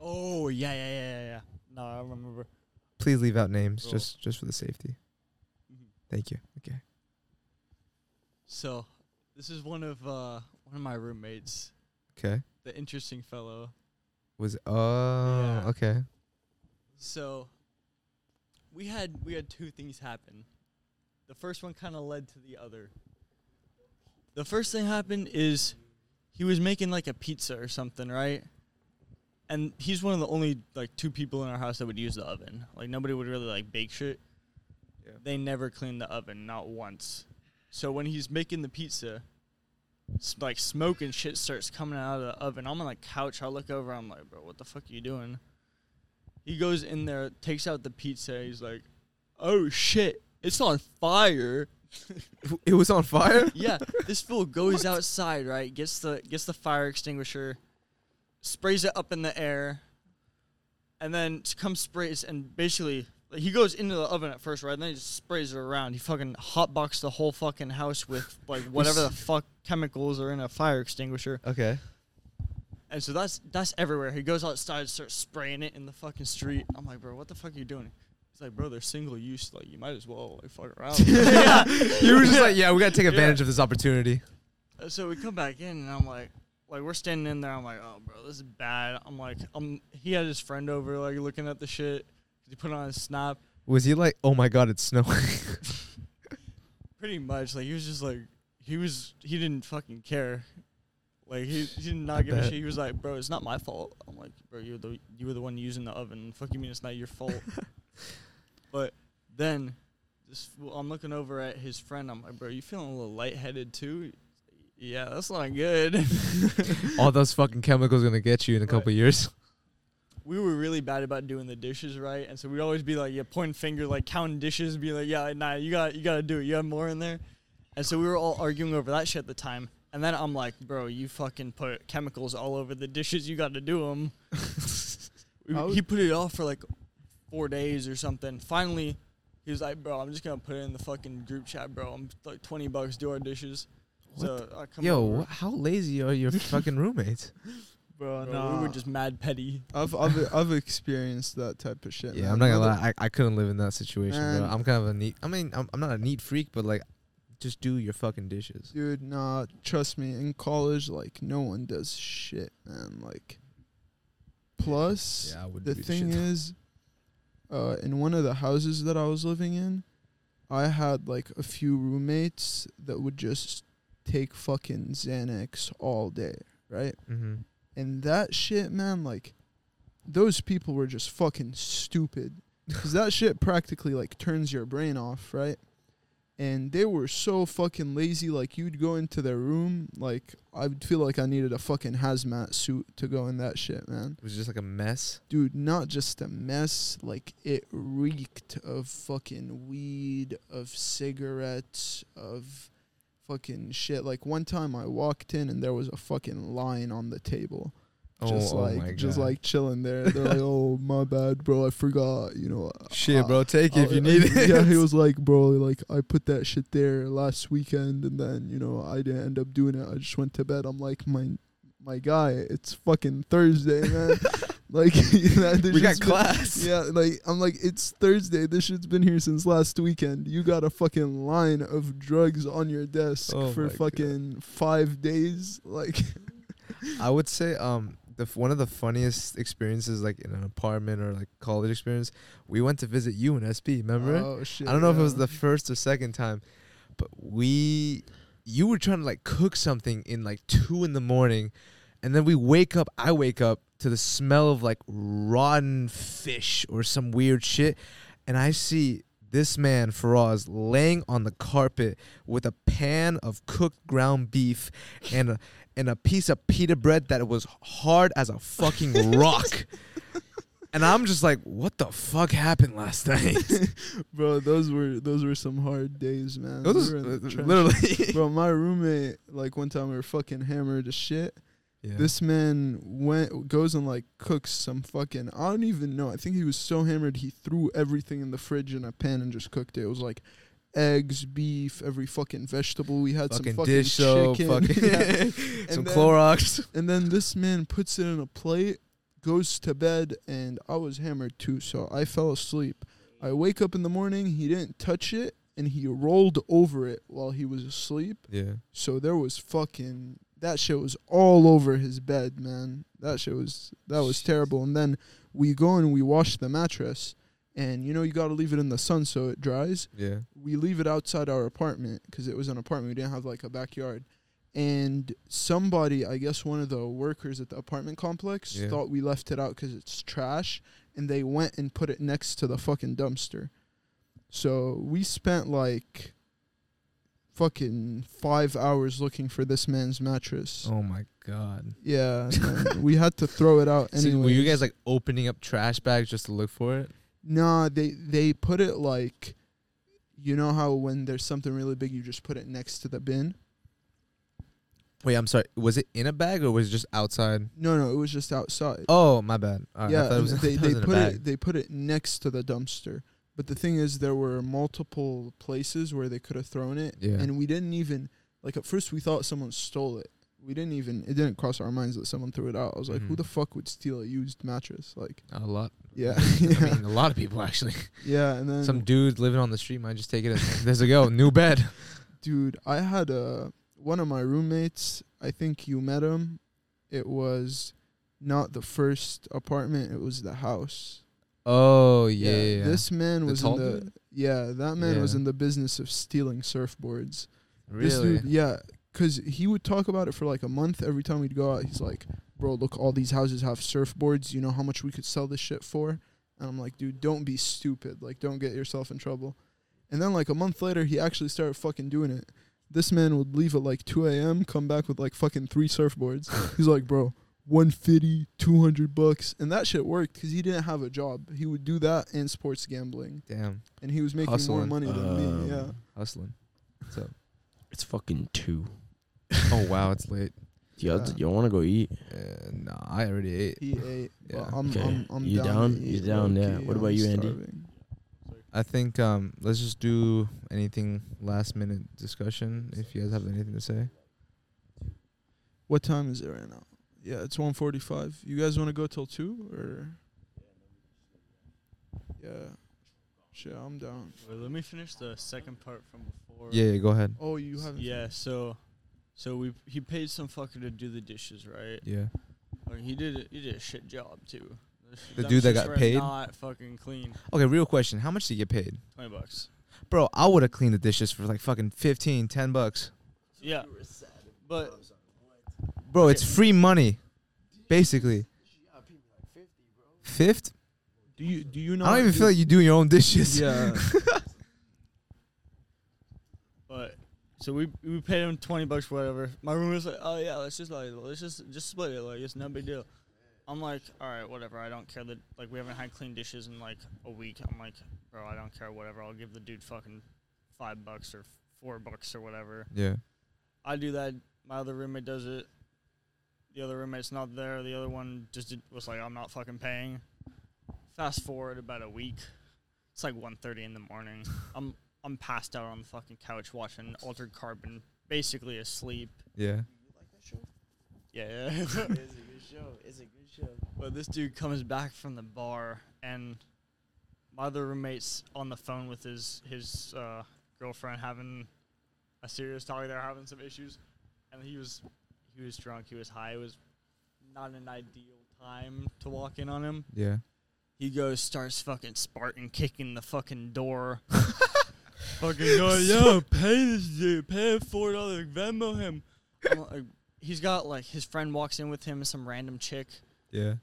Oh yeah, yeah, yeah, yeah, yeah. No, I remember. Please leave out names, Bro. just just for the safety. Thank you. Okay. So, this is one of uh one of my roommates, Okay. the interesting fellow. Was oh Yeah. okay. So, we had we had two things happen. The first one kind of led to the other. The first thing happened is he was making like a pizza or something, right? And he's one of the only like two people in our house that would use the oven. Like nobody would really like bake shit. Yeah. They never cleaned the oven, not once. So when he's making the pizza, s- like smoke and shit starts coming out of the oven. I'm on the couch. I look over. I'm like, bro, what the fuck are you doing? He goes in there, takes out the pizza. He's like, oh shit, it's on fire. It was on fire. Yeah, this fool goes outside, right? Gets the gets the fire extinguisher, sprays it up in the air, and then comes sprays and basically like, he goes into the oven at first, right? And then he just sprays it around. He fucking hotboxed the whole fucking house with like whatever the fuck chemicals are in a fire extinguisher. Okay. And so that's that's everywhere. He goes outside, starts spraying it in the fucking street. I'm like, bro, what the fuck are you doing? He's like, bro, they're single use. Like, you might as well like fuck around. yeah. You were just like, yeah, we gotta take Yeah. advantage of this opportunity. So we come back in, and I'm like, like we're standing in there. I'm like, oh, bro, this is bad. I'm like, um, he had his friend over, like looking at the shit. He put on a snap. Was he like, oh my god, it's snowing? Pretty much, like he was just like, he was, he didn't fucking care. Like he, he did not I give a shit. He was like, bro, it's not my fault. I'm like, bro, you're the, you were the one using the oven. Fuck you mean it's not your fault? but then, this fool, I'm looking over at his friend. I'm like, bro, you feeling a little lightheaded too? Yeah, that's not good. All those fucking chemicals gonna get you in a Right. couple years. We were really bad about doing the dishes right, and so we'd always be like, yeah, pointing finger, like counting dishes, be like, yeah, nah, you got, you got to do it. You have more in there, and so we were all arguing over that shit at the time. And then I'm like, bro, you fucking put chemicals all over the dishes. You got to do them. He put it off for like four days or something. Finally, he was like, bro, I'm just gonna put it in the fucking group chat, bro. I'm like twenty bucks, do our dishes. So I come Yo, over. how lazy are your fucking roommates? bro, Bro, nah. we were just mad petty. I've I've I've experienced that type of shit. Yeah, man. I'm not gonna lie. I, I couldn't live in that situation, bro. I'm kind of a neat. I mean, I'm, I'm not a neat freak, but like, just do your fucking dishes. Dude, nah, trust me. In college, like no one does shit, man. Like, plus Yeah, I would. the thing shit. is, uh, in one of the houses that I was living in, I had like a few roommates that would just take fucking Xanax all day, right? Mm-hmm. And that shit, man, like, those people were just fucking stupid. Because that shit practically, like, turns your brain off, right? And they were so fucking lazy. Like, you'd go into their room, like, I would feel like I needed a fucking hazmat suit to go in that shit, man. It was just like a mess. Dude, not just a mess, like, it reeked of fucking weed, of cigarettes, of fucking shit. Like, one time I walked in and there was a fucking lion on the table just oh, like oh just God. like chilling there. They're like, "Oh, my bad, bro. I forgot." You know. shit, uh, bro. Take it if uh, you need it. Yeah, he was like, "Bro, like I put that shit there last weekend, and then you know I didn't end up doing it. I just went to bed." I'm like, "My, my guy, it's fucking Thursday, man. like that, this we got been- class. yeah, like I'm like, it's Thursday. This shit's been here since last weekend. You got a fucking line of drugs on your desk Oh for my God. fucking five days. Like, I would say um the f- one of the funniest experiences like in an apartment or like college experience. We went to visit you in SP. Remember? oh shit. I don't know if it was the first or second time, but we you were trying to like cook something in like two in the morning, and then we wake up. I wake up to the smell of like rotten fish or some weird shit, and I see this man Faraz laying on the carpet with a pan of cooked ground beef and a and a piece of pita bread that was hard as a fucking rock. And I'm just like, what the fuck happened last night? Bro, those were those were some hard days, man. Was We were in the literally. Bro, my roommate, like one time we were fucking hammered as shit. Yeah. This man went goes and like cooks some fucking I don't even know. I think he was so hammered he threw everything in the fridge in a pan and just cooked it. It was like eggs, beef, every fucking vegetable. We had fucking some fucking dish soap, chicken. fucking Yeah. some then- Clorox. And then this man puts it in a plate, goes to bed, and I was hammered too, so I fell asleep. I wake up in the morning, he didn't touch it, and he rolled over it while he was asleep. Yeah. So there was fucking that shit was all over his bed, man. That shit was that was terrible. And then we go and we wash the mattress, and you know you got to leave it in the sun so it dries Yeah. we leave it outside our apartment because it was an apartment. We didn't have like a backyard. And somebody, I guess one of the workers at the apartment complex, Yeah. thought we left it out because it's trash, and they went and put it next to the fucking dumpster. So we spent like fucking five hours looking for this man's mattress. Oh my god. Yeah, we had to throw it out So were you guys like opening up trash bags just to look for it? Nah, they they put it like, you know how when there's something really big, you just put it next to the bin. Wait, I'm sorry. Was it in a bag or was it just outside? No, no, it was just outside. Oh, my bad. Right, yeah, thought it was, and I they they put it they put it next to the dumpster. But the thing is, there were multiple places where they could have thrown it, Yeah. and we didn't even like at first we thought someone stole it. We didn't even it didn't cross our minds that someone threw it out. I was like, who Mhm. the fuck would steal a used mattress? Like, a lot. yeah, I mean, a lot of people actually. yeah. And then Some dude living on the street might just take it as there's a go, new bed. dude i had a one of my roommates i think you met him it was not the first apartment it was the house Oh yeah, yeah. yeah. this man The was tall in the dude? yeah that man was in the business of stealing surfboards really. this dude yeah because he would talk about it for like a month every time we'd go out he's like bro look all these houses have surfboards you know how much we could sell this shit for and i'm like dude don't be stupid like don't get yourself in trouble And then like a month later, he actually started fucking doing it. This man would leave at like 2 a.m., come back with like fucking three surfboards. He's like, bro, 150, 200 bucks. And that shit worked because he didn't have a job. He would do that and sports gambling. Damn, And he was making more money than me. Yeah. Um, hustling. What's up? It's fucking two. oh wow, it's late. Do you, Yeah. you want to go eat? Uh, nah, I already ate. He ate. but Yeah. I'm, Okay. I'm, I'm You down. down? You eat down, yeah. What about I'm you, Andy? starving. I think um, let's just do anything last minute discussion. If you guys have anything to say, What time is it right now? Yeah, it's 1:45. You guys want to go till 2 or Yeah. Shit, I'm down. Wait, let me finish the second part from before. yeah, yeah, go ahead. Oh, you haven't Yeah. So, so we he paid some fucker to do the dishes, right? Yeah, Like, he did a, he did a shit job too. The Them dude that shits got were paid? Not fucking clean. Okay, real question. How much did you get paid? Twenty bucks. Bro, I would have cleaned the dishes for like fucking 15, 10 bucks. Yeah. But Bro, it's free money. Basically. Fifth? Do you do you know I don't even feel like you do your own dishes. Yeah. But so we we paid him twenty bucks for whatever. My roommate was like, "Oh yeah, let's just like let's just just split it. Like it's no big deal." I'm like, "All right, whatever. I don't care that like we haven't had clean dishes in like a week." I'm like, "Bro, I don't care. Whatever. I'll give the dude fucking five bucks or four bucks or whatever." Yeah. I do that. My other roommate does it. The other roommate's not there. The other one just did, was like, "I'm not fucking paying." Fast forward about a week. It's like 1.30 in the morning. I'm I'm passed out on the fucking couch watching Altered Carbon, basically asleep. Yeah. Yeah, yeah. it's a good show. It's a good show. but this dude comes back from the bar, and my other roommate's on the phone with his his uh, girlfriend having a serious talk. They're having some issues, and he was he was drunk. He was high. It was not an ideal time to walk in on him. Yeah. He goes, starts fucking Spartan kicking the fucking door. fucking going, yo, pay this dude, pay him four dollars, Venmo him. Like, he's got like his friend walks in with him, some random chick, Yeah.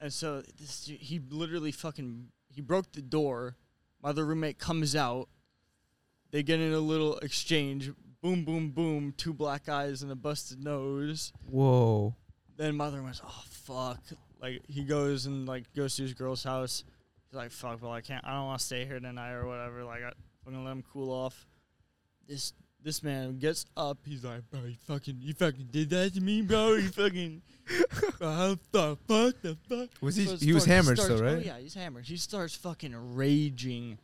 and so this dude, he literally fucking he broke the door. My other roommate comes out. They get in a little exchange. Boom, boom, boom. Two black eyes and a busted nose. Whoa. Then my other one's, oh fuck. Like he goes and like goes to his girl's house. He's like, fuck, well I can't. I don't want to stay here tonight or whatever. Like I'm gonna let him cool off. This this man gets up. He's like, bro, you fucking you fucking did that to me, bro. You fucking. how the fuck the fuck. Was he? He was hammered starts- still, Oh right? yeah, he's hammered. He starts fucking raging.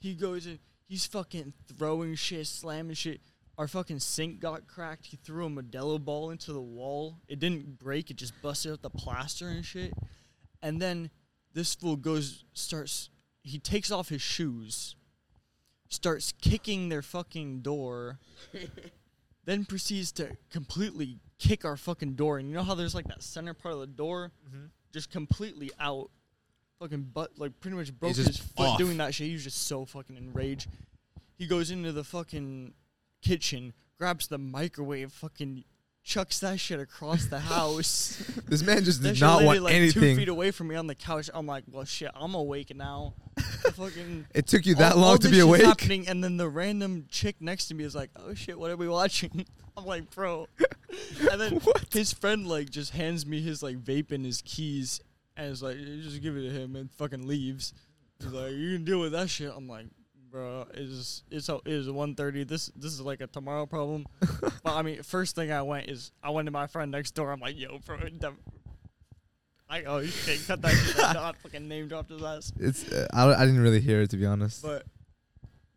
He goes in. He's fucking throwing shit, slamming shit. Our fucking sink got cracked. He threw a Modelo ball into the wall. It didn't break. It just busted out the plaster and shit. And then this fool goes, starts. He takes off his shoes, starts kicking their fucking door, then proceeds to completely kick our fucking door. And you know how there's like that center part of the door, mm-hmm. just completely out, fucking butt like pretty much broke his foot off. doing that shit. He was just so fucking enraged. He goes into the fucking kitchen, grabs the microwave, fucking chucks that shit across the house. This man just did not want like two feet away from me on the couch. I'm like, well, shit, I'm awake now. Fucking It took you that all- long all to be awake. Happening, and then the random chick next to me is like, "Oh shit, what are we watching?" I'm like, "Bro," and then his friend like just hands me his like vape and his keys, and is like, "You "Just give it to him," and fucking leaves. He's like, "You can deal with that shit." I'm like, "Bro, it's it's it is 1:30. This this is like a tomorrow problem." but I mean, first thing I went is I went to my friend next door. I'm like, "Yo, bro." I oh you can't cut that shit. Not fucking name dropped his ass. It's. Uh, I, I didn't really hear it to be honest. But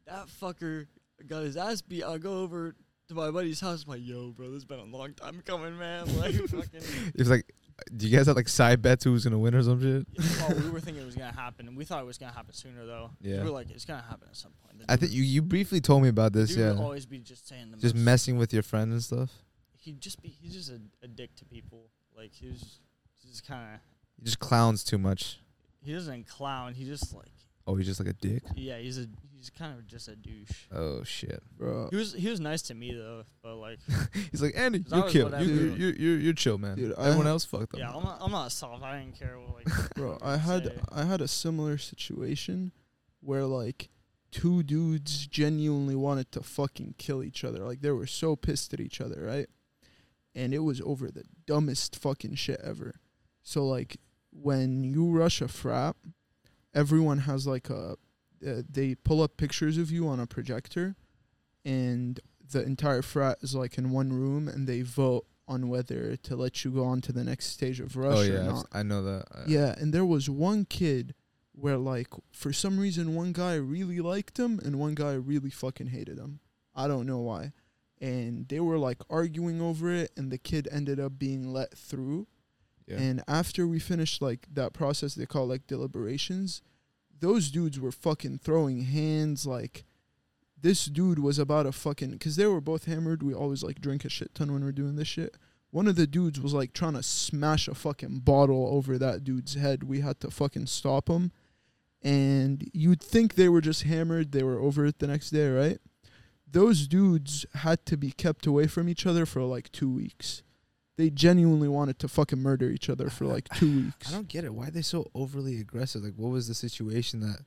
that fucker got his ass beat. I go over to my buddy's house. I'm like, yo, bro, this has been a long time coming, man. Like, fucking. It was like, do you guys have like side bets who's gonna win or some shit? Oh, we were thinking it was gonna happen, and we thought it was gonna happen sooner, though. Yeah. We were like, it's gonna happen at some point. The I think you you briefly told me about this. Yeah. always be just saying the Just messing with your friends and stuff. He'd just be. He's just a, a dick to people. Like he's just kind of. He just clowns too much. He doesn't clown. He just like. Oh, he's just like a dick. Yeah, he's a. He's kind of just a douche. Oh shit. bro. He was. He was nice to me though, but like. He's like Andy, you was kill. whatever. You you you you you're chill, man. Dude, I- Everyone else fucked up. Yeah, I'm not. I'm not soft. I didn't care what like. Bro, I had say. I had a similar situation where like two dudes genuinely wanted to fucking kill each other. Like they were so pissed at each other, right? And it was over the dumbest fucking shit ever. So like when you rush a frat, everyone has like a uh, they pull up pictures of you on a projector and the entire frat is like in one room and they vote on whether to let you go on to the next stage of rush oh or yeah, not. I know that. Uh, Yeah, and there was one kid where like for some reason one guy really liked him and one guy really fucking hated him. I don't know why. And they were like arguing over it and the kid ended up being let through. Yeah. And after we finished like that process they call like deliberations, those dudes were fucking throwing hands like this dude was about to fucking cuz they were both hammered. We always like drink a shit ton when we're doing this shit. One of the dudes was like trying to smash a fucking bottle over that dude's head. We had to fucking stop him. And you'd think they were just hammered, they were over it the next day, right? Those dudes had to be kept away from each other for like 2 weeks. They genuinely wanted to fucking murder each other for like 2 weeks. I don't get it. Why are they so overly aggressive? Like, what was the situation that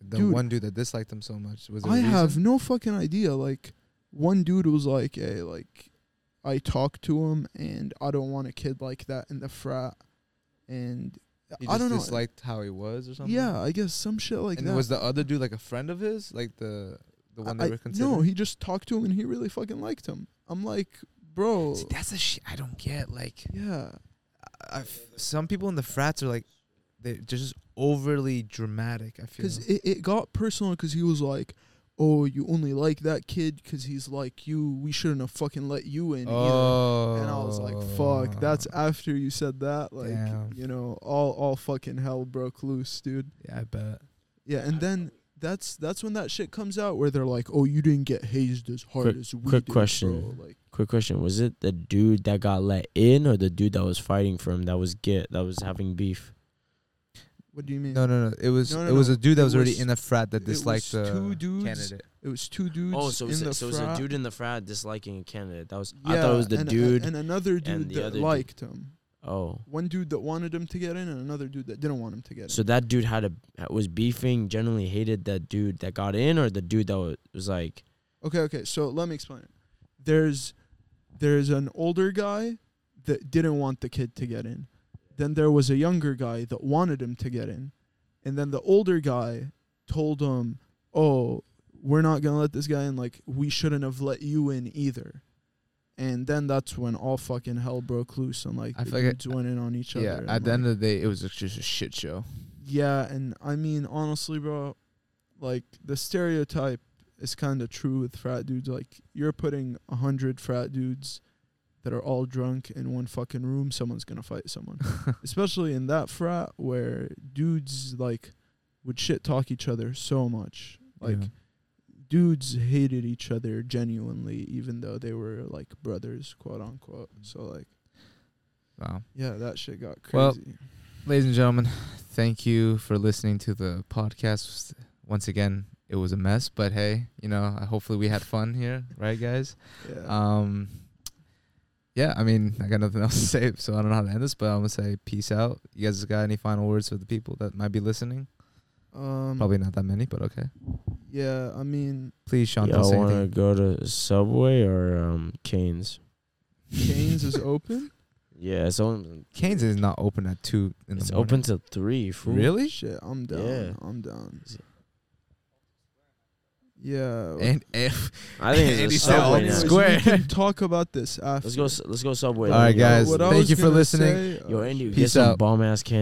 the Dude. one dude that disliked them so much was? I have no fucking idea. Like, one dude was like, "Hey, like, I talked to him, and I don't want a kid like that in the frat." And He I don't know. disliked how he was or something. yeah, I guess some shit like and that. was the other dude like a friend of his? Like the the one I- they were considering? no, he just talked to him, and he really fucking liked him. I'm like, bro, See, that's the shit I don't get. Like, yeah, I, some people in the frats are like, they're just overly dramatic. I feel. because it, it got personal because he was like. Oh, you only like that kid because he's like you. We shouldn't have fucking let you in either. oh, And I was like, fuck, oh. that's after you said that. Like, Damn. you know, all all fucking hell broke loose, dude. yeah, I bet. Yeah, and then that's that's when that shit comes out where they're like, "Oh, you didn't get hazed as hard Quick- as we quick did, question. bro." Like, Quick question: Was it the dude that got let in, or the dude that was fighting for him that was get that was having beef? what do you mean? No, no, no. It was No, it was no. a dude that It was already in the frat that disliked the two dudes candidate. It was two dudes. Oh, so it was, in a, the so it was a dude in the frat disliking a candidate. That was Yeah, I thought it was the and, dude. and another dude the that other dude. liked him. oh, One dude that wanted him to get in, and another dude that didn't want him to get in. so that dude had a was beefing. Generally hated that dude that got in, or the dude that wa- was like, Okay, okay. So let me explain it. There's there's an older guy that didn't want the kid to get in. Then there was a younger guy that wanted him to get in. And then the older guy told him, "Oh, we're not going to let this guy in like we shouldn't have let you in either." And then that's when all fucking hell broke loose and like I the feel like dudes went in on each Yeah, other. at and, the end of the day, it was just a shit show. yeah, and I mean honestly, bro, like the stereotype is kind of true with frat dudes. Like you're putting a hundred frat dudes that are all drunk in one fucking room, someone's gonna fight someone. Especially in that frat where dudes like would shit talk each other so much. Like Yeah. dudes hated each other genuinely, even though they were like brothers, quote unquote. So like, Wow. yeah, that shit got crazy. Well, crazy. Ladies and gentlemen, thank you for listening to the podcast. Once again, it was a mess, but hey, you know, hopefully we had fun here, right, guys? yeah. Um, yeah, I mean, I got nothing else to say, so I don't know how to end this, but I'm gonna say peace out. You guys got any final words for the people that might be listening? um, Probably not that many, but okay. Yeah, I mean, Please, Sean, don't y'all want to go to Subway or um, Cane's? Cane's is open. Yeah, it's open. Cane's is not open at two in It's the morning. open till three. Fool. Really? Shit, I'm down. Yeah. I'm down. Is it- Yeah. And if I think And it's a he said Subway Open now. anyways, Square. we can talk about this after. Let's go. Let's go Subway. All right, then, yo. guys. What I Thank was you for gonna listening. say- uh, Yo, oh, Andy, Peace get some out. bomb ass candy.